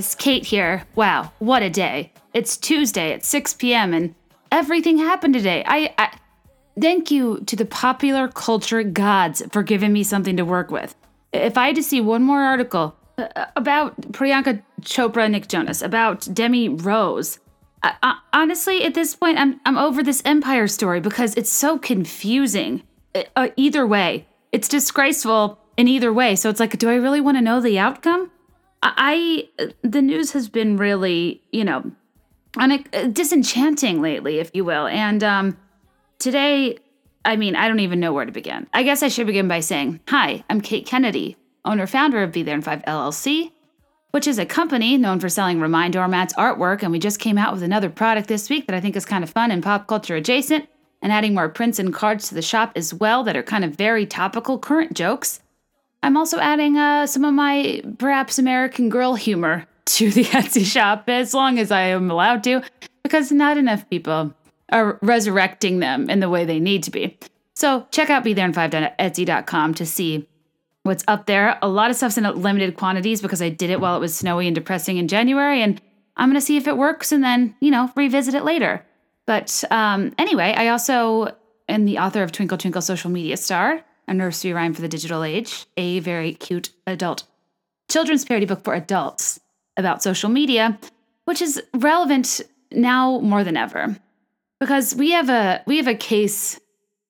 guys, Kate here. Wow, what a day. It's Tuesday at 6 p.m. and everything happened today. I, I thank you to the popular culture gods for giving me something to work with. If I had to see one more article uh, about Priyanka Chopra, Nick Jonas, about Demi Rose, I, I, honestly, at this point, I'm I'm over this Empire story because it's so confusing. Uh, uh, either way, it's disgraceful in either way. So it's like, do I really want to know the outcome? I the news has been really, you know, on a, disenchanting lately, if you will. And um, today, I mean, I don't even know where to begin. I guess I should begin by saying, "Hi, I'm Kate Kennedy, owner founder of Be There in Five LLC." Which is a company known for selling Remind Doormats artwork, and we just came out with another product this week that I think is kind of fun and pop culture adjacent, and adding more prints and cards to the shop as well that are kind of very topical current jokes. I'm also adding uh, some of my perhaps American girl humor to the Etsy shop as long as I am allowed to, because not enough people are resurrecting them in the way they need to be. So check out BeThereIn5.etsy.com to see what's up there. A lot of stuff's in limited quantities because I did it while it was snowy and depressing in January, and I'm gonna see if it works and then, you know, revisit it later. But um, anyway, I also am the author of Twinkle Twinkle Social Media Star, a nursery rhyme for the digital age, a very cute adult children's parody book for adults about social media, which is relevant now more than ever. Because we have a we have a case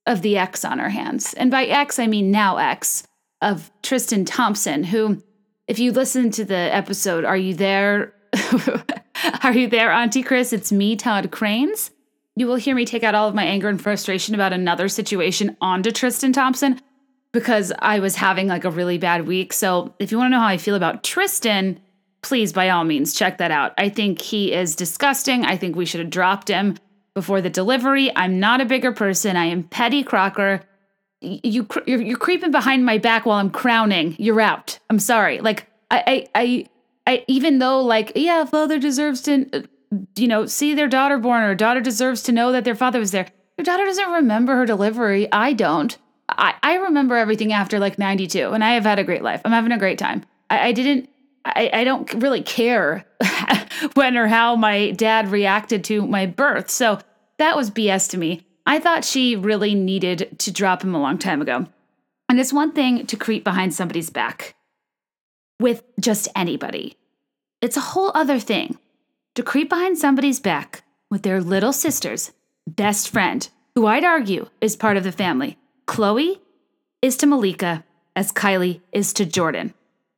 of the X on our hands. And by X I mean now X of Tristan Thompson, who if you listen to the episode, are you there? are you there, Auntie Kris? It's me, Todd Cranes. You will hear me take out all of my anger and frustration about another situation onto Tristan Thompson because I was having like a really bad week. So if you want to know how I feel about Tristan, please by all means check that out. I think he is disgusting. I think we should have dropped him before the delivery. I'm not a bigger person. I am Petty Crocker. You you're, you're creeping behind my back while I'm crowning. You're out. I'm sorry. Like I I I, I even though like yeah, father deserves to you know see their daughter born or daughter deserves to know that their father was there. Your daughter doesn't remember her delivery. I don't. I, I remember everything after like 92, and I have had a great life. I'm having a great time. I, I didn't, I, I don't really care when or how my dad reacted to my birth. So that was BS to me. I thought she really needed to drop him a long time ago. And it's one thing to creep behind somebody's back with just anybody, it's a whole other thing to creep behind somebody's back with their little sister's best friend, who I'd argue is part of the family. Khloé is to Malika as Kylie is to Jordyn.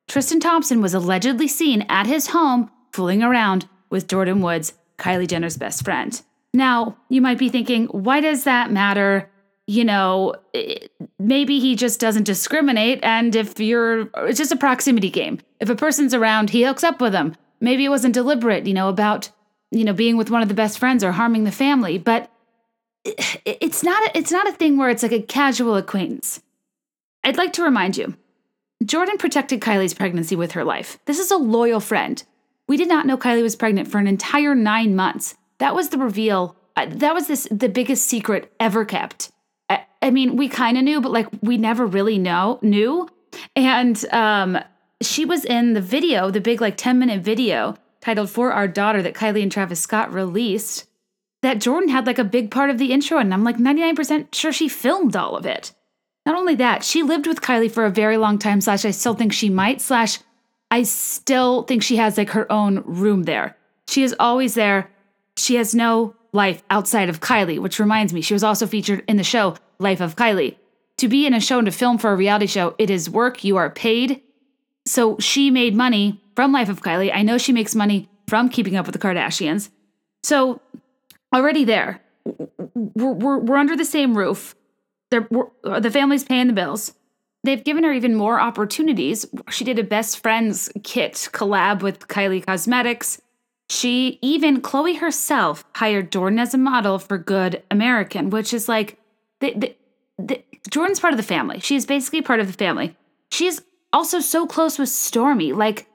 Tristan Thompson was allegedly seen at his home fooling around with Jordyn Woods, Kylie Jenner's best friend. Now, you might be thinking, why does that matter? You know, eh, maybe he just doesn't discriminate. And if you're, it's just a proximity game. If a person's around, he hooks up with them. Maybe it wasn't deliberate, you know, about, you know, being with one of the best friends or harming the family. But it's not a, it's not a thing where it's like a casual acquaintance. I'd like to remind you, Jordyn protected Kylie's pregnancy with her life. This is a loyal friend. We did not know Kylie was pregnant for an entire nine months. That was the reveal. uh, That was this the biggest secret ever kept. I, I mean, we kind of knew, but like we never really know knew. And um, she was in the video, the big like ten minute video titled "For Our Daughter" that Kylie and Travis Scott released that Jordyn had like a big part of the intro, and I'm like 99% sure she filmed all of it. Not only that, she lived with Kylie for a very long time, slash, I still think she might, slash, I still think she has like her own room there. She is always there. She has no life outside of Kylie, which reminds me, she was also featured in the show Life of Kylie. To be in a show and to film for a reality show, it is work, you are paid. So she made money from Life of Kylie. I know she makes money from Keeping Up with the Kardashians. So already there. We're, we're, we're under the same roof. The family's paying the bills. They've given her even more opportunities. She did a best friends kit collab with Kylie Cosmetics. She even, Khloé herself, hired Jordyn as a model for Good American, which is like, they, they, they, Jordyn's part of the family. She is basically part of the family. She is also so close with Stormi. Like,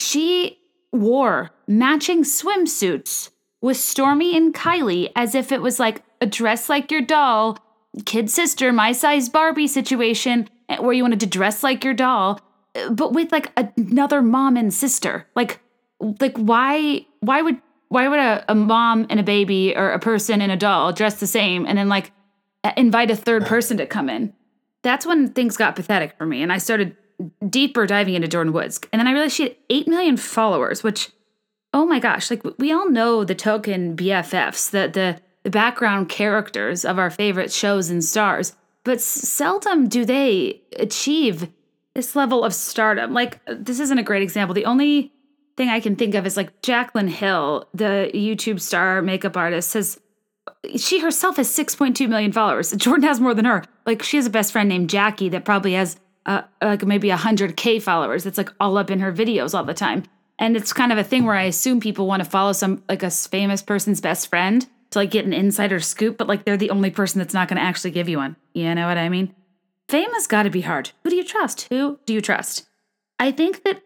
she wore matching swimsuits with Stormi and Kylie as if it was like a dress like your doll, kid sister, my size Barbie situation eh, where you wanted to dress like your doll, eh, but with like another mom and sister. Like, like why why would why would a, a mom and a baby or a person and a doll dress the same and then like invite a third person to come in? That's when things got pathetic for me, and I started deeper diving into Jordyn Woods. And then I realized she had 8 million followers, which, oh my gosh, like we all know the token BFFs, the, the, the background characters of our favorite shows and stars, but seldom do they achieve this level of stardom. Like, this isn't a great example. The only thing I can think of is like Jaclyn Hill, the YouTube star makeup artist, says she herself has 6.2 million followers. Jordyn has more than her. Like, she has a best friend named Jackie that probably has uh, like maybe 100K followers. It's like all up in her videos all the time. And it's kind of a thing where I assume people want to follow some, like a famous person's best friend to like get an insider scoop, but like they're the only person that's not going to actually give you one. You know what I mean? Fame has got to be hard. Who do you trust? Who do you trust? I think that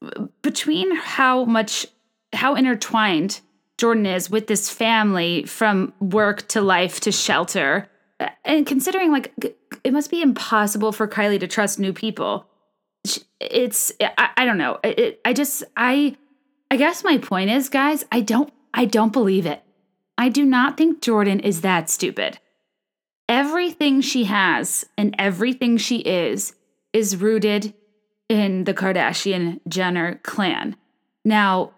uh, between how much, how intertwined Jordyn is with this family from work to life to shelter, uh, and considering like it must be impossible for Kylie to trust new people. It's I, I don't know. It, I just I I guess my point is, guys, I don't I don't believe it. I do not think Jordyn is that stupid. Everything she has and everything she is is rooted in the Kardashian Jenner clan. Now,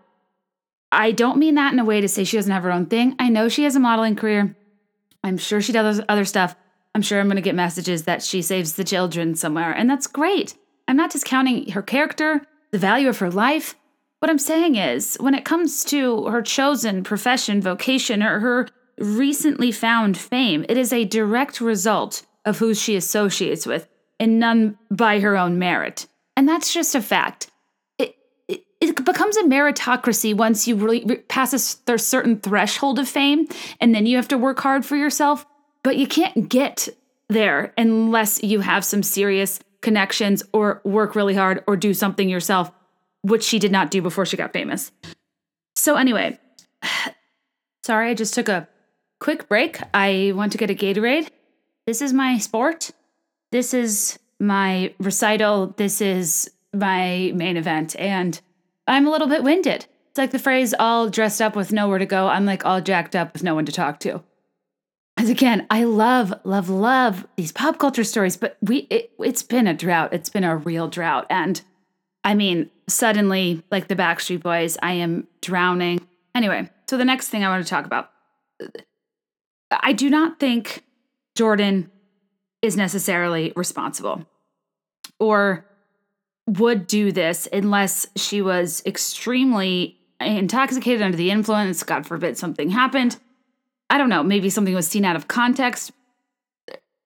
I don't mean that in a way to say she doesn't have her own thing. I know she has a modeling career. I'm sure she does other stuff. I'm sure I'm going to get messages that she saves the children somewhere, and that's great. I'm not discounting her character, the value of her life. What I'm saying is, when it comes to her chosen profession, vocation, or her recently found fame, it is a direct result of who she associates with, and none by her own merit. And that's just a fact. It, it, becomes a meritocracy once you really pass a certain threshold of fame, and then you have to work hard for yourself. But you can't get there unless you have some serious connections or work really hard or do something yourself, which she did not do before she got famous. So, anyway, sorry, I just took a quick break. I went to get a Gatorade. This is my sport. This is my recital. This is my main event. And I'm a little bit winded. It's like the phrase all dressed up with nowhere to go. I'm like all jacked up with no one to talk to. As again, I love, love, love these pop culture stories, but we it, it's been a drought. It's been a real drought. And I mean, suddenly, like the Backstreet Boys, I am drowning. Anyway, so the next thing I want to talk about. I do not think Jordyn is necessarily responsible or would do this unless she was extremely intoxicated under the influence. God forbid something happened I don't know, maybe something was seen out of context.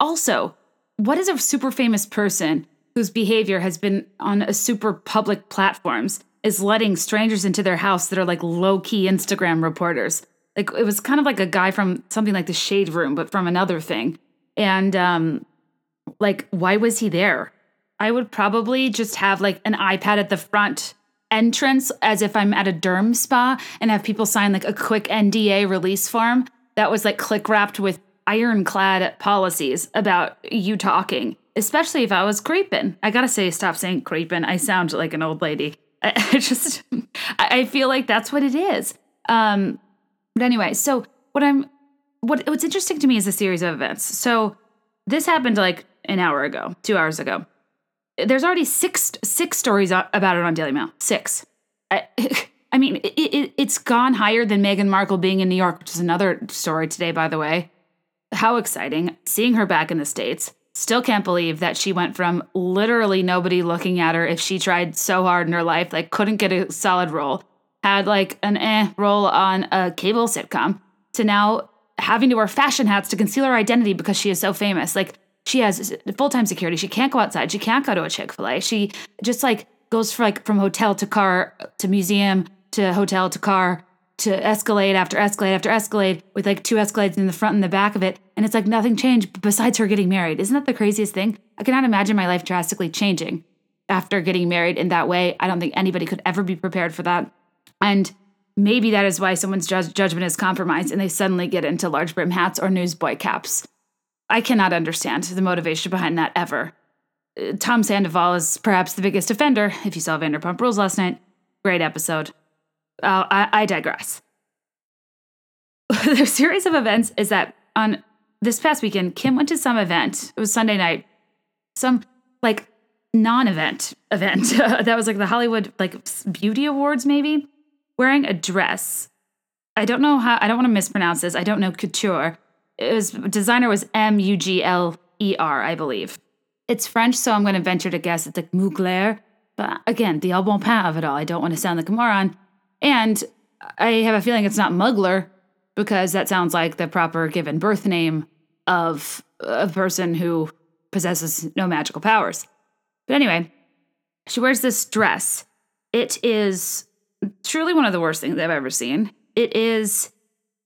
Also, what is a super famous person whose behavior has been on a super public platforms is letting strangers into their house that are like low key Instagram reporters? Like it was kind of like a guy from something like the Shade Room, but from another thing. And um, like, why was he there? I would probably just have like an iPad at the front entrance as if I'm at a derm spa and have people sign like a quick NDA release form that was like click wrapped with ironclad policies about you talking, especially if I was creeping. I gotta say, stop saying creeping. I sound like an old lady. I, I just, I feel like that's what it is. Um, but anyway, so what I'm, what what's interesting to me is a series of events. So this happened like an hour ago, two hours ago. There's already six six stories about it on Daily Mail. Six. I, I mean, it, it, it's gone higher than Meghan Markle being in New York, which is another story today, by the way. How exciting. Seeing her back in the States. Still can't believe that she went from literally nobody looking at her if she tried so hard in her life, like couldn't get a solid role, had like an eh role on a cable sitcom, to now having to wear fashion hats to conceal her identity because she is so famous. Like she has full time security. She can't go outside. She can't go to a Chick fil A. She just like goes for like from hotel to car to museum to hotel to car to escalade after escalade after escalade with like two escalades in the front and the back of it. And it's like nothing changed besides her getting married. Isn't that the craziest thing? I cannot imagine my life drastically changing after getting married in that way. I don't think anybody could ever be prepared for that. And maybe that is why someone's ju- judgment is compromised and they suddenly get into large brim hats or newsboy caps. I cannot understand the motivation behind that ever. Uh, Tom Sandoval is perhaps the biggest offender. If you saw Vanderpump Rules last night, great episode. Uh, I, I digress. the series of events is that on this past weekend, Kim went to some event. It was Sunday night, some like non-event event that was like the Hollywood like beauty awards, maybe wearing a dress. I don't know how. I don't want to mispronounce this. I don't know couture. It was designer was M U G L E R, I believe. It's French, so I'm going to venture to guess it's like Mugler. But again, the au bon pain of it all. I don't want to sound like a moron. And I have a feeling it's not Mugler because that sounds like the proper given birth name of a person who possesses no magical powers. But anyway, she wears this dress. It is truly one of the worst things I've ever seen. It is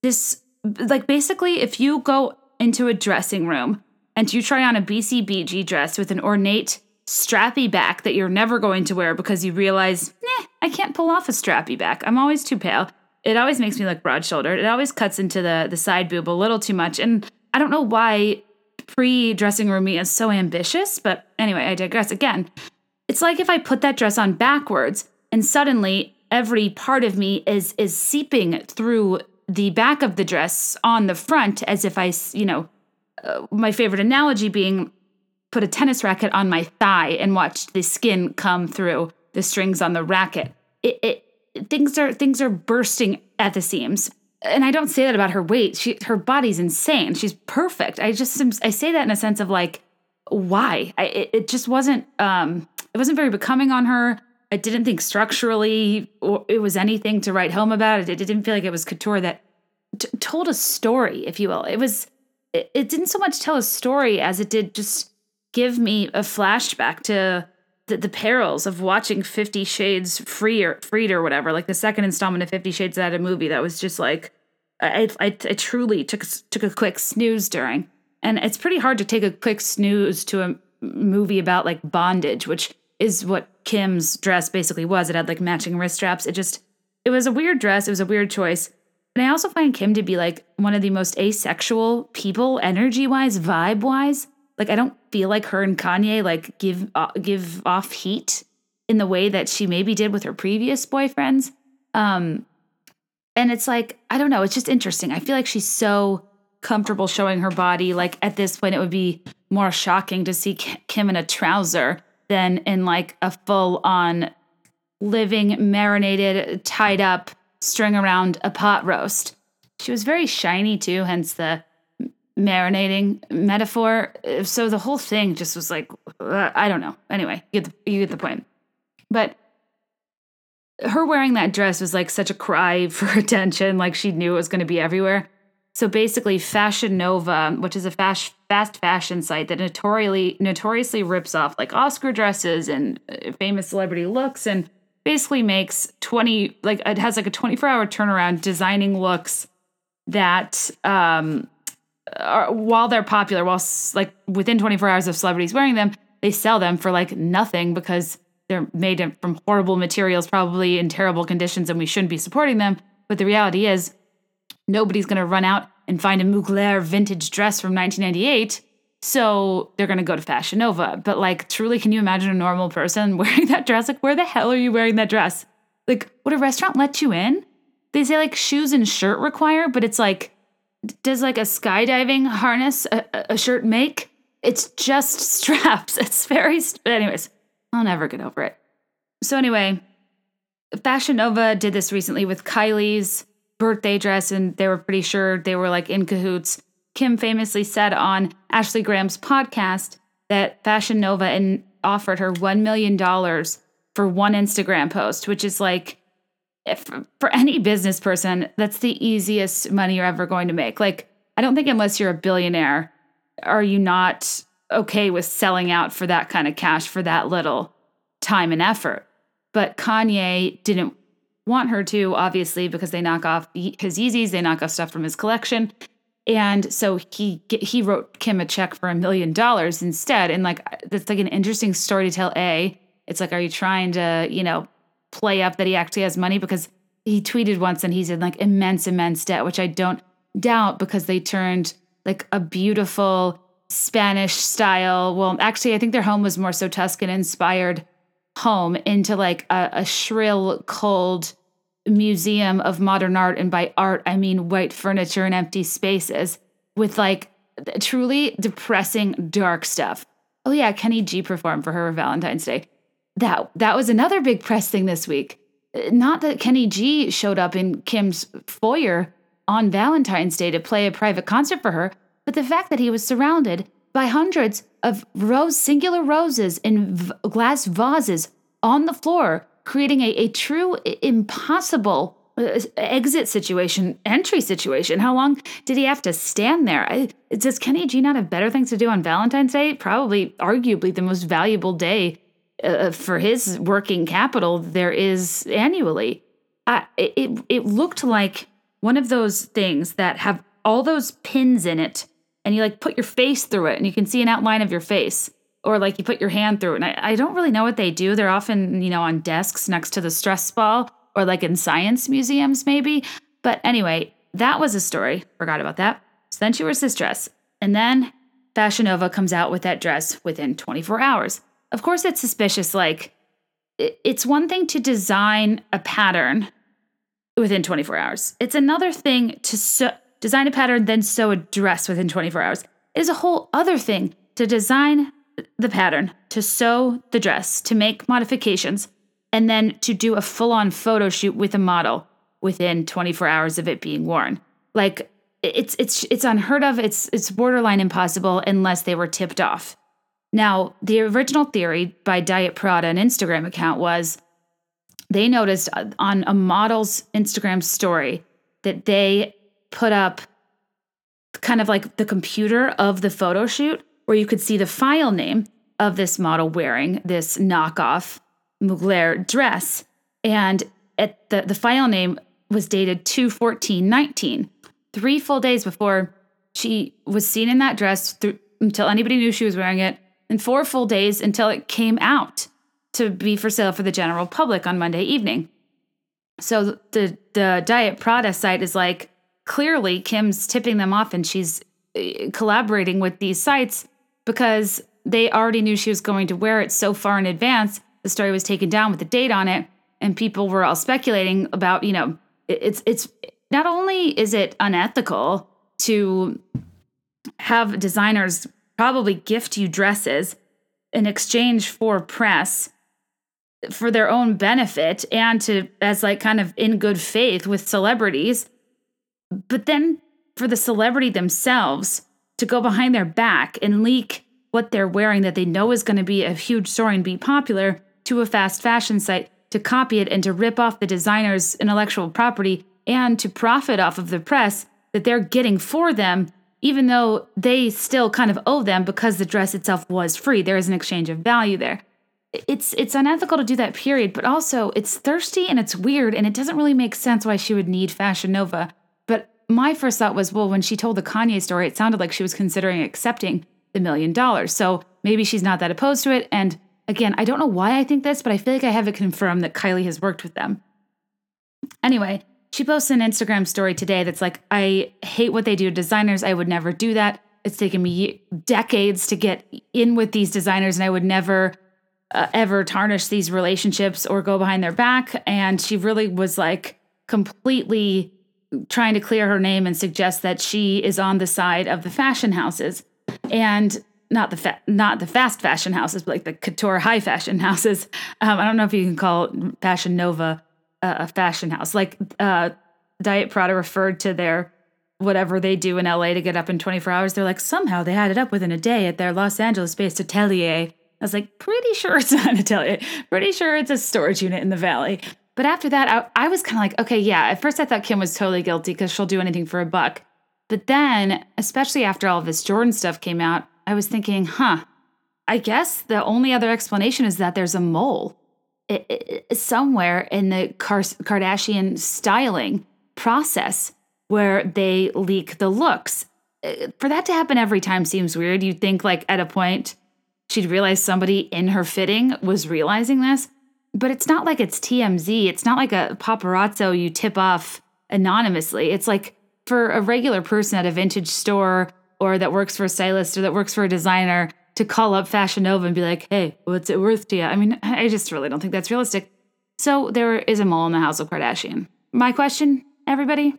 this, like, basically, if you go into a dressing room and you try on a BCBG dress with an ornate, strappy back that you're never going to wear because you realize, eh, I can't pull off a strappy back. I'm always too pale. It always makes me look broad shouldered. It always cuts into the, the side boob a little too much. And I don't know why pre dressing room me is so ambitious, but anyway, I digress again. It's like if I put that dress on backwards and suddenly every part of me is is seeping through the back of the dress on the front as if I, you know, uh, my favorite analogy being put a tennis racket on my thigh and watched the skin come through the strings on the racket. It, it things are things are bursting at the seams. And I don't say that about her weight. She her body's insane. She's perfect. I just I say that in a sense of like why? I, it, it just wasn't um it wasn't very becoming on her. I didn't think structurally it was anything to write home about. It, didn't feel like it was couture that t- told a story, if you will. It was it, it didn't so much tell a story as it did just give me a flashback to the, the perils of watching Fifty Shades Free or Freed or whatever, like the second installment of Fifty Shades that a movie that was just like I, I, I truly took took a quick snooze during, and it's pretty hard to take a quick snooze to a movie about like bondage, which is what Kim's dress basically was. It had like matching wrist straps. It just it was a weird dress. It was a weird choice. And I also find Kim to be like one of the most asexual people, energy wise, vibe wise. Like I don't feel like her and Kanye like give uh, give off heat in the way that she maybe did with her previous boyfriends. Um, and it's like I don't know. It's just interesting. I feel like she's so comfortable showing her body. Like at this point, it would be more shocking to see Kim in a trouser than in like a full on living, marinated, tied up string around a pot roast. She was very shiny too, hence the marinating metaphor. So the whole thing just was like, uh, I don't know. Anyway, you get the, you get the point. But her wearing that dress was like such a cry for attention, like she knew it was going to be everywhere. So basically, Fashion Nova, which is a fast fast fashion site that notoriously notoriously rips off like Oscar dresses and uh, famous celebrity looks, and basically makes twenty like it has like a twenty four hour turnaround designing looks that um are, while they're popular, while like within twenty four hours of celebrities wearing them, they sell them for like nothing because they're made from horrible materials, probably in terrible conditions, and we shouldn't be supporting them. But the reality is nobody's going to run out and find a Mugler vintage dress from 1998. So they're going to go to Fashion Nova. But like, truly, can you imagine a normal person wearing that dress? Like, where the hell are you wearing that dress? Like, would a restaurant let you in? They say like shoes and shirt require, but it's like, does like a skydiving harness a, a shirt make? It's just straps. It's very, but, anyways, I'll never get over it. So, anyway, Fashion Nova did this recently with Kylie's birthday dress and they were pretty sure they were like in cahoots. Kim famously said on Ashley Graham's podcast that Fashion Nova and offered her $1 million for one Instagram post, which is like, if, for any business person, that's the easiest money you're ever going to make. Like, I don't think unless you're a billionaire, are you not okay with selling out for that kind of cash for that little time and effort. But Kanye didn't want her to, obviously, because they knock off his Yeezys, they knock off stuff from his collection. And so he he wrote Kim a check for a million dollars instead. And like that's like an interesting story to tell. A, it's like, are you trying to, you know, play up that he actually has money? Because he tweeted once and he's in like immense, immense debt, which I don't doubt because they turned like a beautiful Spanish style. Well, actually, I think their home was more so Tuscan inspired home into like a, a shrill, cold museum of modern art. And by art, I mean white furniture and empty spaces with like truly depressing, dark stuff. Oh yeah, Kenny G performed for her Valentine's Day. That that was another big press thing this week. Not that Kenny G showed up in Kim's foyer on Valentine's Day to play a private concert for her, but the fact that he was surrounded by hundreds of rose singular roses in v- glass vases on the floor, creating a, a true impossible uh, exit situation, entry situation. How long did he have to stand there? I, does Kenny G not have better things to do on Valentine's Day? Probably, arguably, the most valuable day uh, for his working capital there is annually. It it looked like one of those things that have all those pins in it and you like put your face through it and you can see an outline of your face or like you put your hand through it and I, I don't really know what they do. They're often you know on desks next to the stress ball or like in science museums maybe. But anyway that was a story. Forgot about that. So then she wears this dress and then fashion nova comes out with that dress within 24 hours of course it's suspicious like it's one thing to design a pattern within 24 hours it's another thing to design a pattern, then sew a dress within 24 hours. It is a whole other thing to design the pattern, to sew the dress, to make modifications, and then to do a full on photo shoot with a model within 24 hours of it being worn. Like it's it's it's unheard of. It's it's borderline impossible unless they were tipped off. Now, the original theory by Diet Prada, an Instagram account, was they noticed uh, on a model's Instagram story that they put up kind of like the computer of the photo shoot where you could see the file name of this model wearing this knockoff Mugler dress. And at the, the file name was dated 21419, three full days before she was seen in that dress through, until anybody knew she was wearing it, and four full days until it came out to be for sale for the general public on Monday evening. So the the Diet Prada site is like, clearly Kim's tipping them off and she's uh, collaborating with these sites because they already knew she was going to wear it so far in advance. The story was taken down with the date on it, and people were all speculating about, you know, it's it's not only is it unethical to have designers probably gift you dresses in exchange for press for their own benefit and to as like kind of in good faith with celebrities. But then for the celebrity themselves to go behind their back and leak what they're wearing that they know is going to be a huge story and be popular to a fast fashion site to copy it and to rip off the designer's intellectual property and to profit off of the press that they're getting for them, even though they still kind of owe them because the dress itself was free. There is an exchange of value there. It's it's unethical to do that period, but also it's thirsty and it's weird and it doesn't really make sense why she would need Fashion Nova But my first thought was, well, when she told the Kanye story, it sounded like she was considering accepting the million dollars. So maybe she's not that opposed to it. And again, I don't know why I think this, but I feel like I have it confirmed that Kylie has worked with them. Anyway, she posts an Instagram story today that's like, I hate what they do to designers. I would never do that. It's taken me decades to get in with these designers, and I would never uh, ever tarnish these relationships or go behind their back. And she really was like completely trying to clear her name and suggest that she is on the side of the fashion houses and not the fa- not the fast fashion houses, but like the couture high fashion houses. Um, I don't know if you can call it Fashion Nova a fashion house. Like uh, Diet Prada referred to their whatever they do in LA to get up in 24 hours. They're like somehow they had it up within a day at their Los Angeles based atelier. I was like, pretty sure it's not an atelier. Pretty sure it's a storage unit in the valley. But after that, I, I was kind of like, okay, yeah. At first, I thought Kim was totally guilty because she'll do anything for a buck. But then, especially after all of this Jordyn stuff came out, I was thinking, huh, I guess the only other explanation is that there's a mole. Somewhere in the Kar- Kardashian styling process where they leak the looks. Uh, For that to happen every time seems weird. You'd think, like, at a point, she'd realize somebody in her fitting was realizing this. But it's not like it's TMZ. It's not like a paparazzo you tip off anonymously. It's like for a regular person at a vintage store or that works for a stylist or that works for a designer to call up Fashion Nova and be like, hey, what's it worth to you? I mean, I just really don't think that's realistic. So there is a mole in the house of Kardashian. My question, everybody,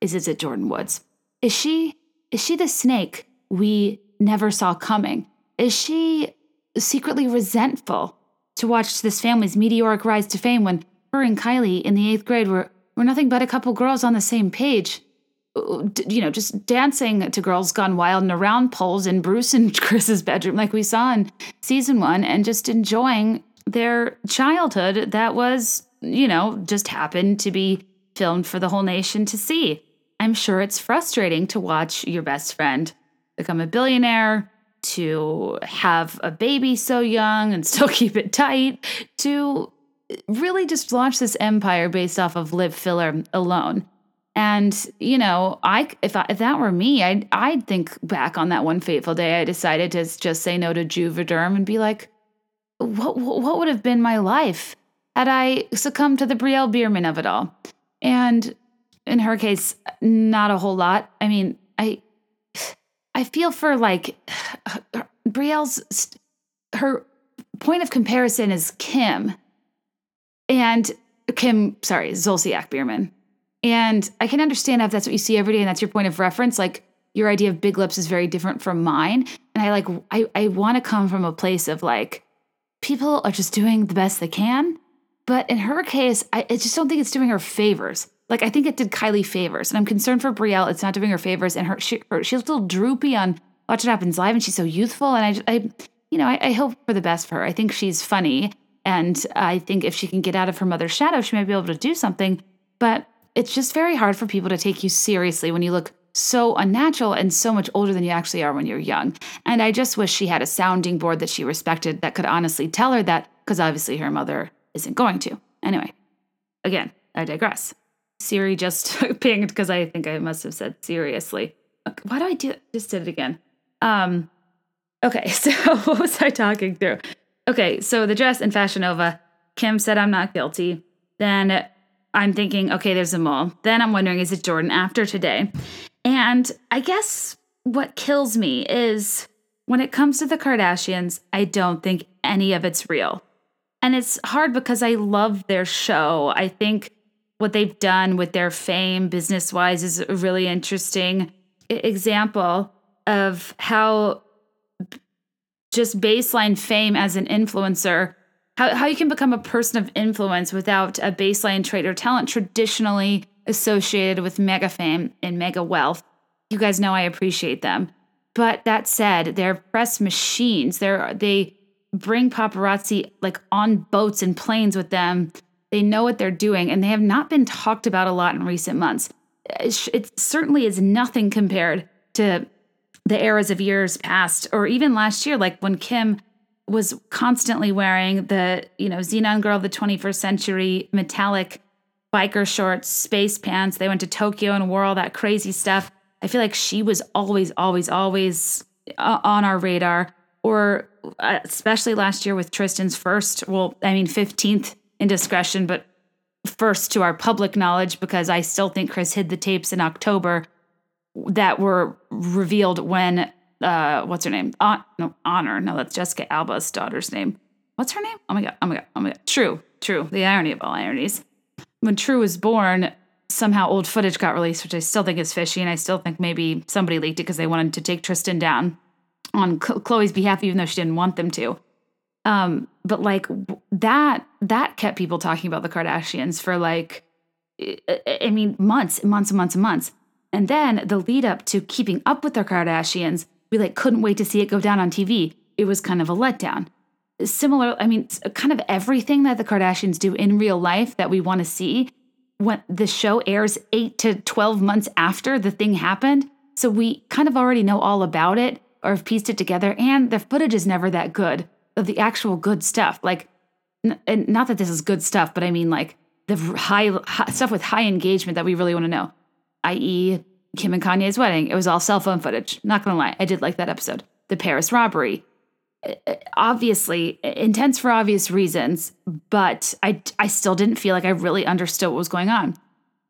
is is it Jordyn Woods? Is she is she the snake we never saw coming? Is she secretly resentful to watch this family's meteoric rise to fame when her and Kylie in the eighth grade were, were nothing but a couple girls on the same page? You know, just dancing to Girls Gone Wild and around poles in Bruce and Kris's bedroom, like we saw in season one, and just enjoying their childhood that was, you know, just happened to be filmed for the whole nation to see. I'm sure it's frustrating to watch your best friend become a billionaire, to have a baby so young and still keep it tight, to really just launch this empire based off of lip filler alone. And you know, I if I, if that were me, I'd I'd think back on that one fateful day I decided to just say no to Juvederm and be like, what what would have been my life had I succumbed to the Brielle Biermann of it all? And in her case, not a whole lot. I mean, I I feel for like Brielle's her point of comparison is Kim and Kim, sorry, Zolciak Biermann. And I can understand if that's what you see every day and that's your point of reference. Like your idea of big lips is very different from mine. And I like I, I want to come from a place of like people are just doing the best they can. But in her case, I, I just don't think it's doing her favors. Like I think it did Kylie favors, and I'm concerned for Brielle. It's not doing her favors, and her, she, her she's a little droopy on Watch What Happens Live, and she's so youthful. And I, I you know, I, I hope for the best for her. I think she's funny, and I think if she can get out of her mother's shadow, she might be able to do something. But it's just very hard for people to take you seriously when you look so unnatural and so much older than you actually are when you're young. And I just wish she had a sounding board that she respected that could honestly tell her that, because obviously her mother isn't going to. Anyway, again, I digress. Siri just pinged because I think I must have said seriously. Why do I do just did it again? Um okay, so what was I talking through? Okay, so the dress in Fashion Nova, Kim said I'm not guilty. Then I'm thinking, okay, there's a mole. Then I'm wondering, is it Jordyn after today? And I guess what kills me is when it comes to the Kardashians, I don't think any of it's real. And it's hard because I love their show. I think what they've done with their fame business wise is a really interesting example of how just baseline fame as an influencer, how, how you can become a person of influence without a baseline trait or talent traditionally associated with mega fame and mega wealth. You guys know I appreciate them. But that said, they're press machines. They're they bring paparazzi like on boats and planes with them. They know what they're doing, and they have not been talked about a lot in recent months. It, it certainly is nothing compared to the eras of years past, or even last year, like when Kim was constantly wearing the, you know, Zenon Girl of the 21st century metallic biker shorts, space pants. They went to Tokyo and wore all that crazy stuff. I feel like she was always, always, always uh, on our radar. Or uh, especially last year with Tristan's first, well, I mean, 15th indiscretion, but first to our public knowledge because I still think Kris hid the tapes in October that were revealed when uh what's her name? Hon- no, Honor. No, that's Jessica Alba's daughter's name. What's her name? Oh my god. Oh my god. Oh my god. True. True. The irony of all ironies. When True was born, somehow old footage got released, which I still think is fishy, and I still think maybe somebody leaked it because they wanted to take Tristan down on Ch- Khloé's behalf, even though she didn't want them to. Um, but like that that kept people talking about the Kardashians for like I mean months months and months and months. And then the lead up to keeping up with the Kardashians, we like couldn't wait to see it go down on TV. It was kind of a letdown. Similar, I mean, kind of everything that the Kardashians do in real life that we want to see when the show airs 8 to 12 months after the thing happened. So we kind of already know all about it or have pieced it together and the footage is never that good of the actual good stuff. Like n- not that this is good stuff, but I mean like the high, high stuff with high engagement that we really want to know, i.e., Kim and Kanye's wedding. It was all cell phone footage. Not gonna lie, I did like that episode. The Paris robbery, uh, uh, obviously intense for obvious reasons, but I I still didn't feel like I really understood what was going on.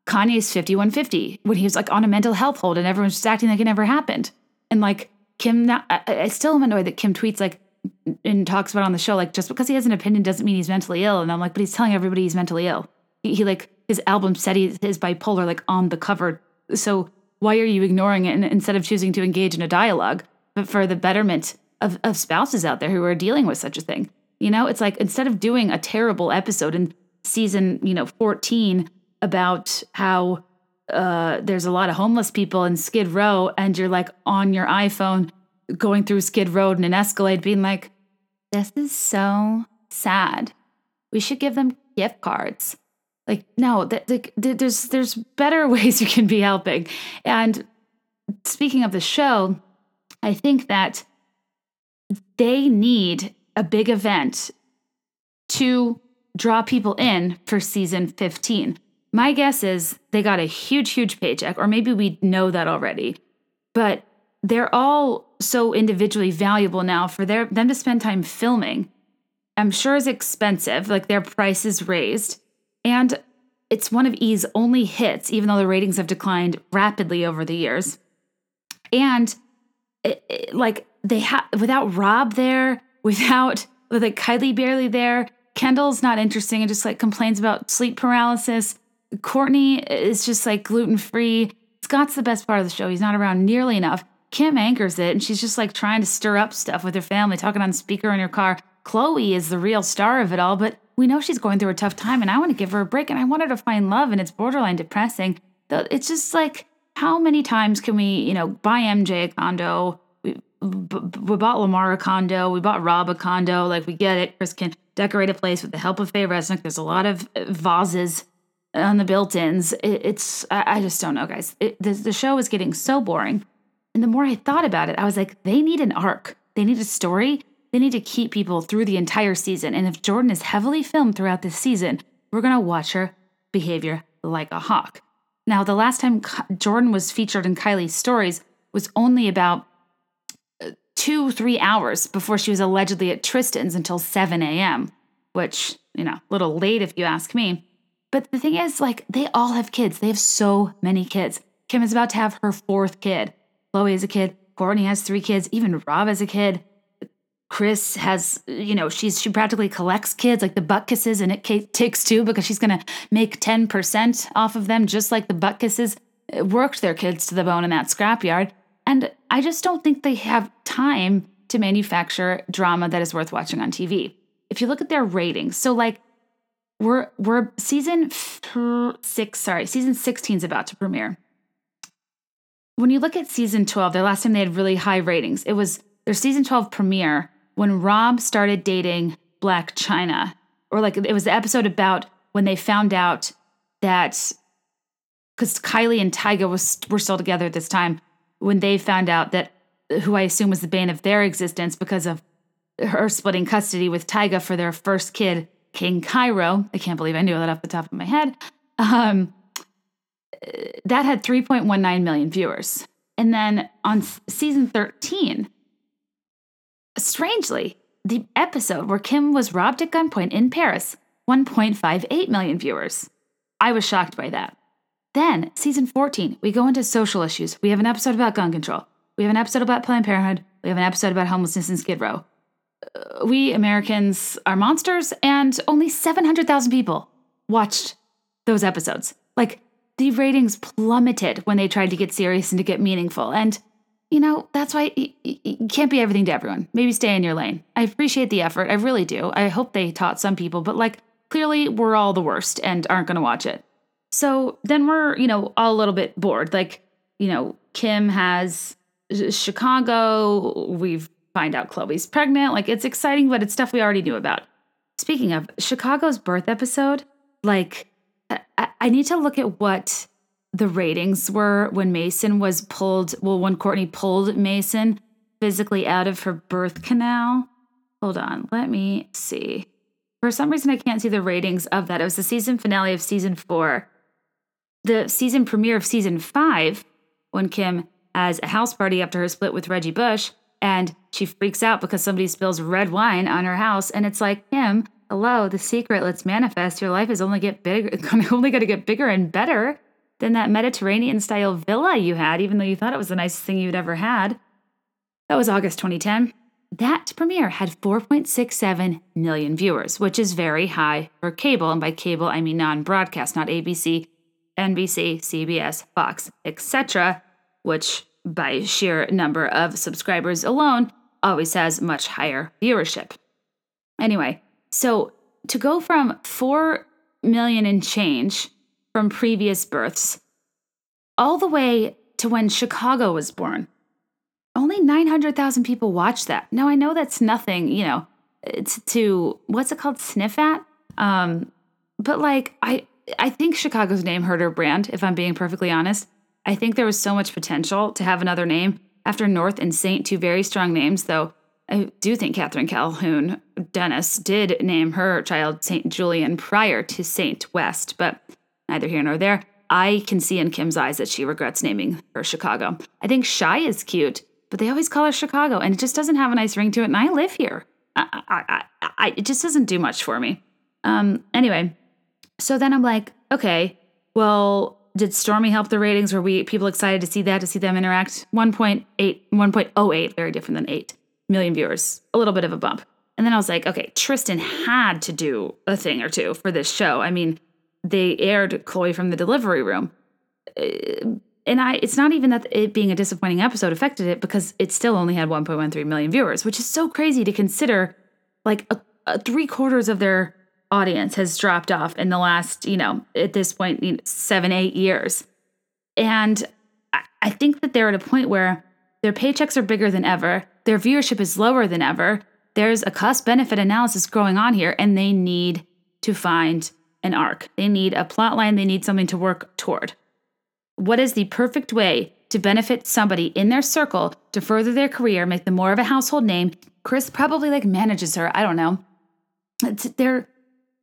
Kanye's 5150 when he was like on a mental health hold and everyone's just acting like it never happened. And like Kim, now, I, I still am annoyed that Kim tweets like and talks about on the show like just because he has an opinion doesn't mean he's mentally ill. And I'm like, but he's telling everybody he's mentally ill. He, he like his album said he is bipolar like on the cover. So why are you ignoring it instead of choosing to engage in a dialogue? But for the betterment of, of spouses out there who are dealing with such a thing. You know, it's like instead of doing a terrible episode in season, you know, 14 about how uh, there's a lot of homeless people in Skid Row, and you're like on your iPhone going through Skid Row in an Escalade, being like, this is so sad. We should give them gift cards. Like, no, th- th- there's there's better ways you can be helping. And speaking of the show, I think that they need a big event to draw people in for season 15. My guess is they got a huge, huge paycheck, or maybe we know that already. But they're all so individually valuable now for their them to spend time filming. I'm sure is expensive, like their price is raised. And it's one of E's only hits, even though the ratings have declined rapidly over the years. And it, it, like they have without Rob there, without with like Kylie barely there, Kendall's not interesting and just like complains about sleep paralysis. Kourtney is just like gluten free. Scott's the best part of the show. He's not around nearly enough. Kim anchors it and she's just like trying to stir up stuff with her family, talking on speaker in her car. Khloé is the real star of it all, but we know she's going through a tough time and I want to give her a break and I want her to find love and it's borderline depressing. It's just like, how many times can we, you know, buy MJ a condo, we bought Lamar a condo, we bought Rob a condo. Like we get it. Kris can decorate a place with the help of Faye Resnick. There's a lot of uh, vases on the built-ins. It, it's I, I, just don't know, guys. It, the, the show is getting so boring. And the more I thought about it, I was like, they need an arc. They need a story. They need to keep people through the entire season. And if Jordyn is heavily filmed throughout this season, we're gonna watch her behavior like a hawk. Now, the last time Jordyn was featured in Kylie's stories was only about uh, two, three hours before she was allegedly at Tristan's until 7 a.m., which, you know, a little late if you ask me. But the thing is, like, they all have kids. They have so many kids. Kim is about to have her fourth kid. Khloé is a kid. Kourtney has three kids. Even Rob has a kid. Kris has, you know, she's she practically collects kids like the Butkuses and it takes two because she's gonna make 10% off of them, just like the Butkuses uh, worked their kids to the bone in that scrapyard. And I just don't think they have time to manufacture drama that is worth watching on TV. If you look at their ratings, so like we're we're season six, sorry, season 16 is about to premiere. When you look at season 12, the last time they had really high ratings, it was their season 12 premiere when Rob started dating Blac Chyna. Or like it was the episode about when they found out that because Kylie and Tyga was were still together at this time, when they found out that who I assume was the bane of their existence because of her splitting custody with Tyga for their first kid, King Cairo. I can't believe I knew that off the top of my head. Um, that had 3.19 million viewers. And then on season 13, strangely, the episode where Kim was robbed at gunpoint in Paris, 1.58 million viewers. I was shocked by that. Then, season 14, we go into social issues. We have an episode about gun control. We have an episode about Planned Parenthood. We have an episode about homelessness in Skid Row. Uh, we Americans are monsters, and only 700,000 people watched those episodes. Like, the ratings plummeted when they tried to get serious and to get meaningful. And, you know, that's why you can't be everything to everyone. Maybe stay in your lane. I appreciate the effort. I really do. I hope they taught some people, but like, clearly we're all the worst and aren't going to watch it. So then we're, you know, all a little bit bored. Like, you know, Kim has Chicago. We've find out Khloé's pregnant. Like, it's exciting, but it's stuff we already knew about. Speaking of Chicago's birth episode, like, I, I need to look at what the ratings were when Mason was pulled. Well, when Kourtney pulled Mason physically out of her birth canal. Hold on, let me see. For some reason, I can't see the ratings of that. It was the season finale of season four. The season premiere of season five, when Kim has a house party after her split with Reggie Bush, and she freaks out because somebody spills red wine on her house, and it's like, Kim, hello, the secret, let's manifest. Your life is only get bigger, only going to get bigger and better than that Mediterranean style villa you had, even though you thought it was the nicest thing you'd ever had. That was August 2010. That premiere had 4.67 million viewers, which is very high for cable. And by cable, I mean non broadcast, not ABC, NBC, CBS, Fox, etc., which by sheer number of subscribers alone always has much higher viewership. Anyway, so to go from 4 million and change from previous births all the way to when Chicago was born, only 900,000 people watched that. Now I know that's nothing, you know, it's to what's it called sniff at? Um but like I I think Chicago's name hurt her brand if I'm being perfectly honest. I think there was so much potential to have another name after North and Saint, two very strong names, though I do think Kathryn Calhoun Dennis did name her child Saint Julian prior to Saint West, but neither here nor there. I can see in Kim's eyes that she regrets naming her Chicago. I think Chi is cute, but they always call her Chicago, and it just doesn't have a nice ring to it. And I live here. I, I, I, it just doesn't do much for me. Um, anyway, so then I'm like, okay, well, did Stormi help the ratings? Were we people excited to see that, to see them interact? 1.8, 1.08, very different than 8 million viewers, a little bit of a bump. And then I was like, okay, Tristan had to do a thing or two for this show. I mean, they aired Khloé from the delivery room. Uh, and I it's not even that it being a disappointing episode affected it because it still only had 1.13 million viewers, which is so crazy to consider like a, a three quarters of their audience has dropped off in the last, you know, at this point, you know, seven, eight years. And I, I think that they're at a point where their paychecks are bigger than ever, their viewership is lower than ever. There's a cost benefit analysis going on here, and they need to find an arc. They need a plot line, they need something to work toward. What is the perfect way to benefit somebody in their circle to further their career, make them more of a household name? Kris probably like manages her. I don't know. They're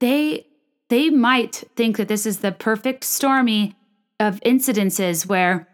they they might think that this is the perfect stormy of incidences where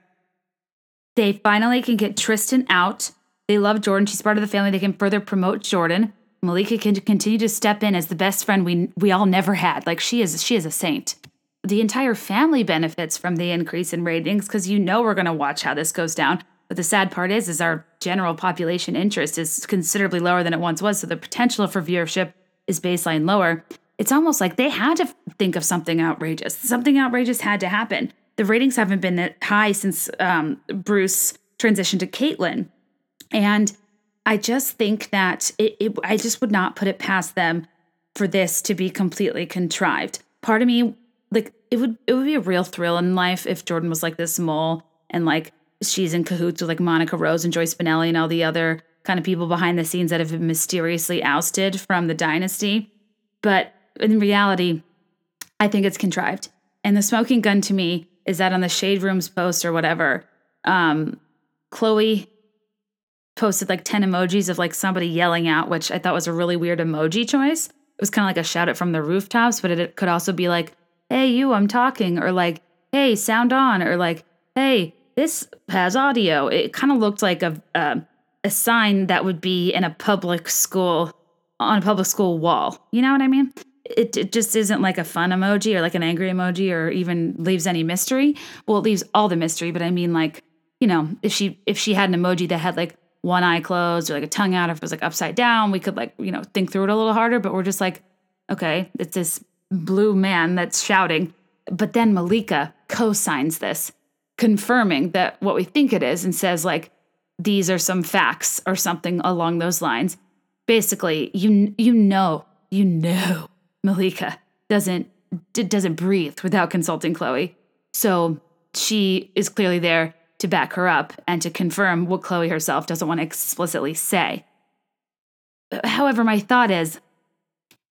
they finally can get Tristan out. They love Jordyn. She's part of the family. They can further promote Jordyn. Malika can continue to step in as the best friend we we all never had. Like she is she is a saint the entire family benefits from the increase in ratings because you know we're going to watch how this goes down. But the sad part is, is our general population interest is considerably lower than it once was. So the potential for viewership is baseline lower. It's almost like they had to think of something outrageous. Something outrageous had to happen. The ratings haven't been that high since um, Bruce transitioned to Caitlyn. And I just think that it, it, I just would not put it past them for this to be completely contrived. Part of me like it would it would be a real thrill in life if Jordyn was like this mole and like she's in cahoots with like Monica Rose and Joyce Spinelli and all the other kind of people behind the scenes that have been mysteriously ousted from the dynasty. But in reality, I think it's contrived. And the smoking gun to me is that on the Shade Rooms post or whatever, um, Khloé posted like 10 emojis of like somebody yelling out, which I thought was a really weird emoji choice. It was kind of like a shout it from the rooftops, but it could also be like hey, you, I'm talking, or like, hey, sound on, or like, hey, this has audio. It kind of looked like a, a, a sign that would be in a public school on a public school wall. You know what I mean? It, it just isn't like a fun emoji or like an angry emoji or even leaves any mystery. Well, it leaves all the mystery, but I mean like, you know, if she if she had an emoji that had like one eye closed or like a tongue out, if it was like upside down, we could like, you know, think through it a little harder. But we're just like, okay, it's this blue man that's shouting. But then Malika co signs this, confirming that what we think it is and says, like, these are some facts or something along those lines. Basically, you you know, you know Malika doesn't doesn't breathe without consulting Khloé. So she is clearly there to back her up and to confirm what Khloé herself doesn't want to explicitly say. However, my thought is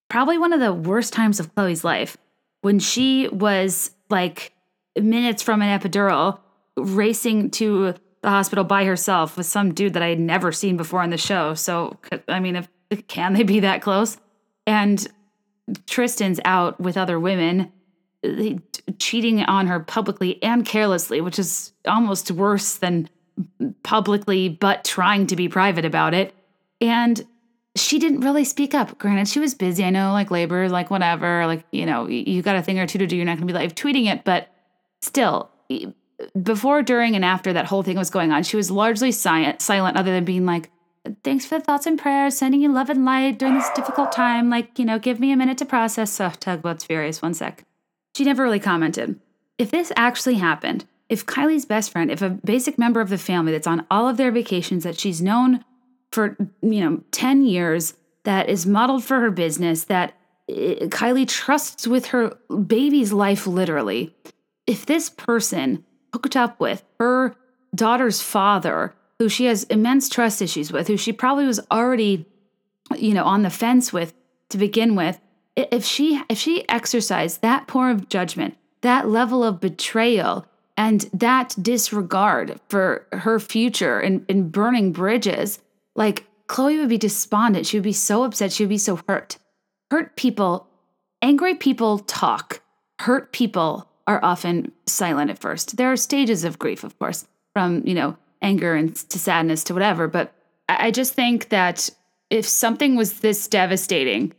probably one of the worst times of Khloé's life when she was like minutes from an epidural, racing to the hospital by herself with some dude that I had never seen before on the show. So, I mean, if can they be that close? And Tristan's out with other women, cheating on her publicly and carelessly, which is almost worse than publicly, but trying to be private about it. And she didn't really speak up. Granted, she was busy. I know, like labor, like whatever, like, you know, you got a thing or two to do. You're not going to be live tweeting it, but still, before, during, and after that whole thing was going on, she was largely silent, silent other than being like, thanks for the thoughts and prayers, sending you love and light during this difficult time. Like, you know, give me a minute to process. Oh, tugboat's furious. One sec. She never really commented. If this actually happened, if Kylie's best friend, if a basic member of the family that's on all of their vacations that she's known for, you know, 10 years, that is modeled for her business, that eh, Kylie trusts with her baby's life literally, if this person hooked up with her daughter's father, who she has immense trust issues with, who she probably was already, you know, on the fence with to begin with, if she if she exercised that poor of judgment, that level of betrayal, and that disregard for her future and, and burning bridges, like Khloé would be despondent. She would be so upset. She would be so hurt. Hurt people, angry people talk. Hurt people are often silent at first. There are stages of grief, of course, from, you know, anger and to sadness to whatever. But I just think that if something was this devastating,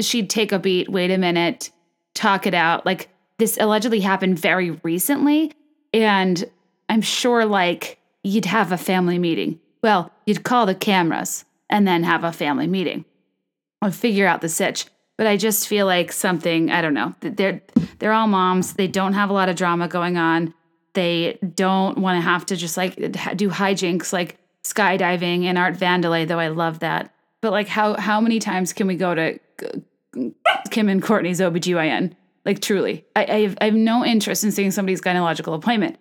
she'd take a beat, wait a minute, talk it out. Like this allegedly happened very recently. And I'm sure like you'd have a family meeting. Well, you'd call the cameras and then have a family meeting or figure out the sitch but I just feel like something, I don't know. They're they're all moms. They don't have a lot of drama going on. They don't want to have to just like do hijinks like skydiving and art vandalay, though I love that. But like how how many times can we go to Kim and Kourtney's OBGYN? Like truly. I, I have, I have no interest in seeing somebody's gynecological appointment.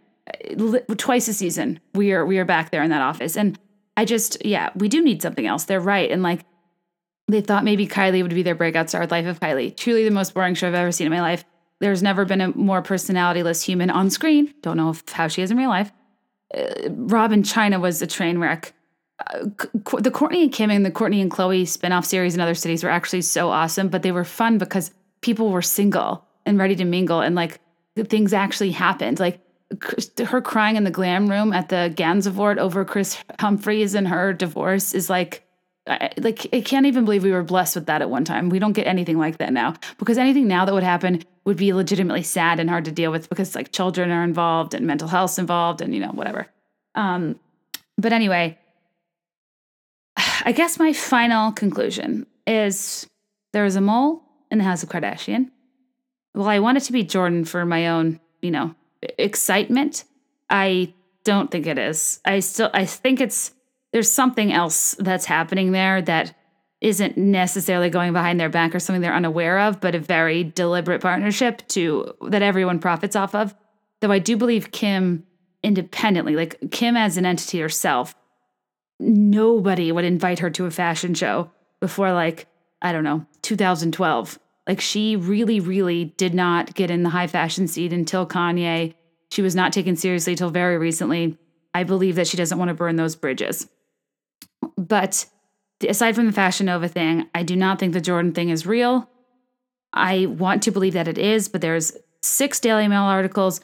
Twice a season, we are we are back there in that office. And I just, yeah, we do need something else. They're right. And like they thought maybe Kylie would be their breakout star with Life of Kylie. Truly the most boring show I've ever seen in my life. There's never been a more personalityless human on screen. Don't know if, how she is in real life. Uh, Rob Chyna was a train wreck. Uh, the Kourtney and Kim and the Kourtney and Khloé spinoff series in other cities were actually so awesome, but they were fun because people were single and ready to mingle and like things actually happened. Like her crying in the glam room at the Gansevoort over Kris Humphries and her divorce is like I, like I can't even believe we were blessed with that at one time. We don't get anything like that now because anything now that would happen would be legitimately sad and hard to deal with because like children are involved and mental health's involved and you know whatever. Um, but anyway, I guess my final conclusion is there is a mole in the House of Kardashian. Well, I want it to be Jordyn for my own, you know, excitement. I don't think it is. I still I think it's there's something else that's happening there that isn't necessarily going behind their back or something they're unaware of, but a very deliberate partnership to that everyone profits off of. Though I do believe Kim independently, like Kim as an entity herself, nobody would invite her to a fashion show before like, I don't know, 2012. Like she really, really did not get in the high fashion seat until Kanye. She was not taken seriously until very recently. I believe that she doesn't want to burn those bridges. But aside from the Fashion Nova thing, I do not think the Jordyn thing is real. I want to believe that it is, but there's six Daily Mail articles.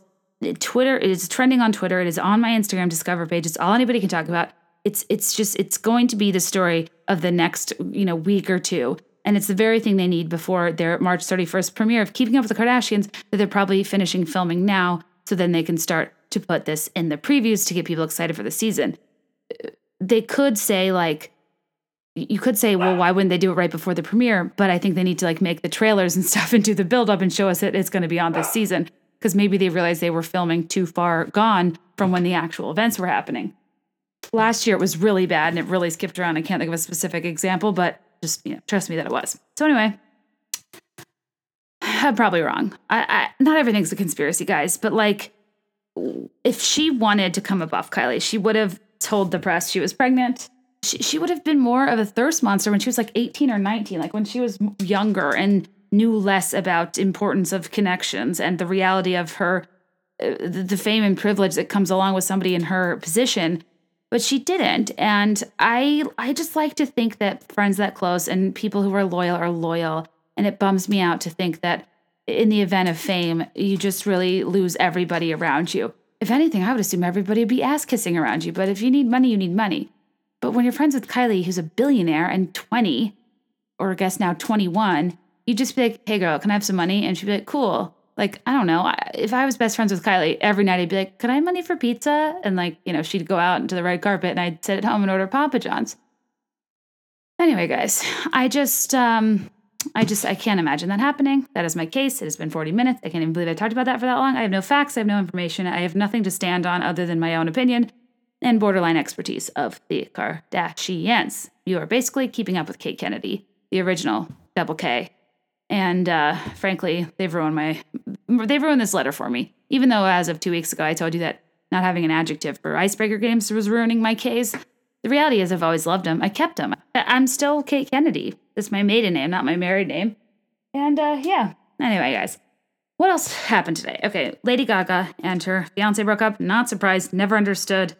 Twitter it is trending on Twitter. It is on my Instagram Discover page. It's all anybody can talk about. It's it's just it's going to be the story of the next you know week or two, and it's the very thing they need before their March 31st premiere of Keeping Up with the Kardashians that they're probably finishing filming now, so then they can start to put this in the previews to get people excited for the season they could say like you could say, well, why wouldn't they do it right before the premiere? But I think they need to like make the trailers and stuff and do the build up and show us that it's going to be on this season because maybe they realized they were filming too far gone from when the actual events were happening. Last year it was really bad and it really skipped around. I can't think of a specific example, but just you know, trust me that it was. So anyway, I'm probably wrong. I, I not everything's a conspiracy, guys, but like if she wanted to come above Kylie, she would have told the press she was pregnant. She, she would have been more of a thirst monster when she was like 18 or 19, like when she was younger and knew less about importance of connections and the reality of her uh, the fame and privilege that comes along with somebody in her position but she didn't and i i just like to think that friends that close and people who are loyal are loyal And it bums me out to think that in the event of fame, you just really lose everybody around you. If anything, I would assume everybody would be ass kissing around you. But if you need money, you need money. But when you're friends with Kylie, who's a billionaire and 20, or I guess now 21, you just be like, hey girl, can I have some money? And she'd be like, cool. Like, I don't know. If I was best friends with Kylie, every night I'd be like, can I have money for pizza? And like, you know, she'd go out into the red carpet and I'd sit at home and order Papa John's. Anyway, guys, I just, um, I just, I can't imagine that happening. That is my case. It has been 40 minutes. I can't even believe I talked about that for that long. I have no facts. I have no information. I have nothing to stand on other than my own opinion and borderline expertise of the Kardashians. You are basically keeping up with Kate Kennedy, the original Double K. And uh, frankly, they've ruined my, they've ruined this letter for me. Even though as of two weeks ago, I told you that not having an adjective for icebreaker games was ruining my case. The reality is, I've always loved them. I kept them. I'm still Kate Kennedy. That's my maiden name, not my married name. And uh, yeah. Anyway, guys, what else happened today? Okay, Lady Gaga and her fiance broke up. Not surprised. Never understood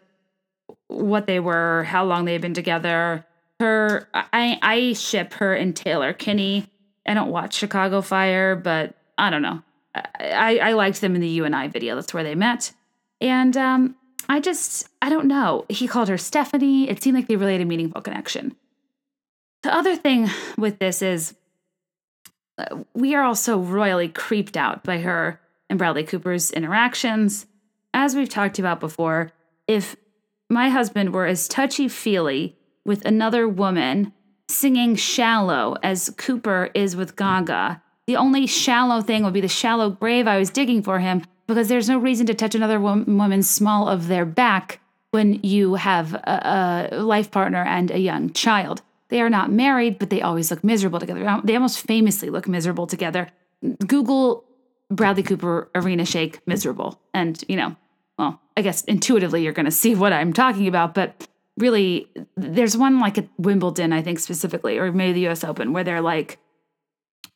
what they were, how long they had been together. Her, I, I ship her and Taylor Kinney. I don't watch Chicago Fire, but I don't know. I, I liked them in the You and I video. That's where they met. And um, I just, I don't know. He called her Stephanie. It seemed like they really had a meaningful connection. The other thing with this is uh, we are also royally creeped out by her and Bradley Cooper's interactions. As we've talked about before, if my husband were as touchy feely with another woman singing shallow as Cooper is with Gaga, the only shallow thing would be the shallow grave I was digging for him because there's no reason to touch another woman's small of their back when you have a, a, life partner and a young child. They are not married, but they always look miserable together. They almost famously look miserable together. Google Bradley Cooper arena shake miserable. And, you know, well, I guess intuitively you're going to see what I'm talking about, but really there's one like at Wimbledon, I think specifically, or maybe the US Open, where they're like,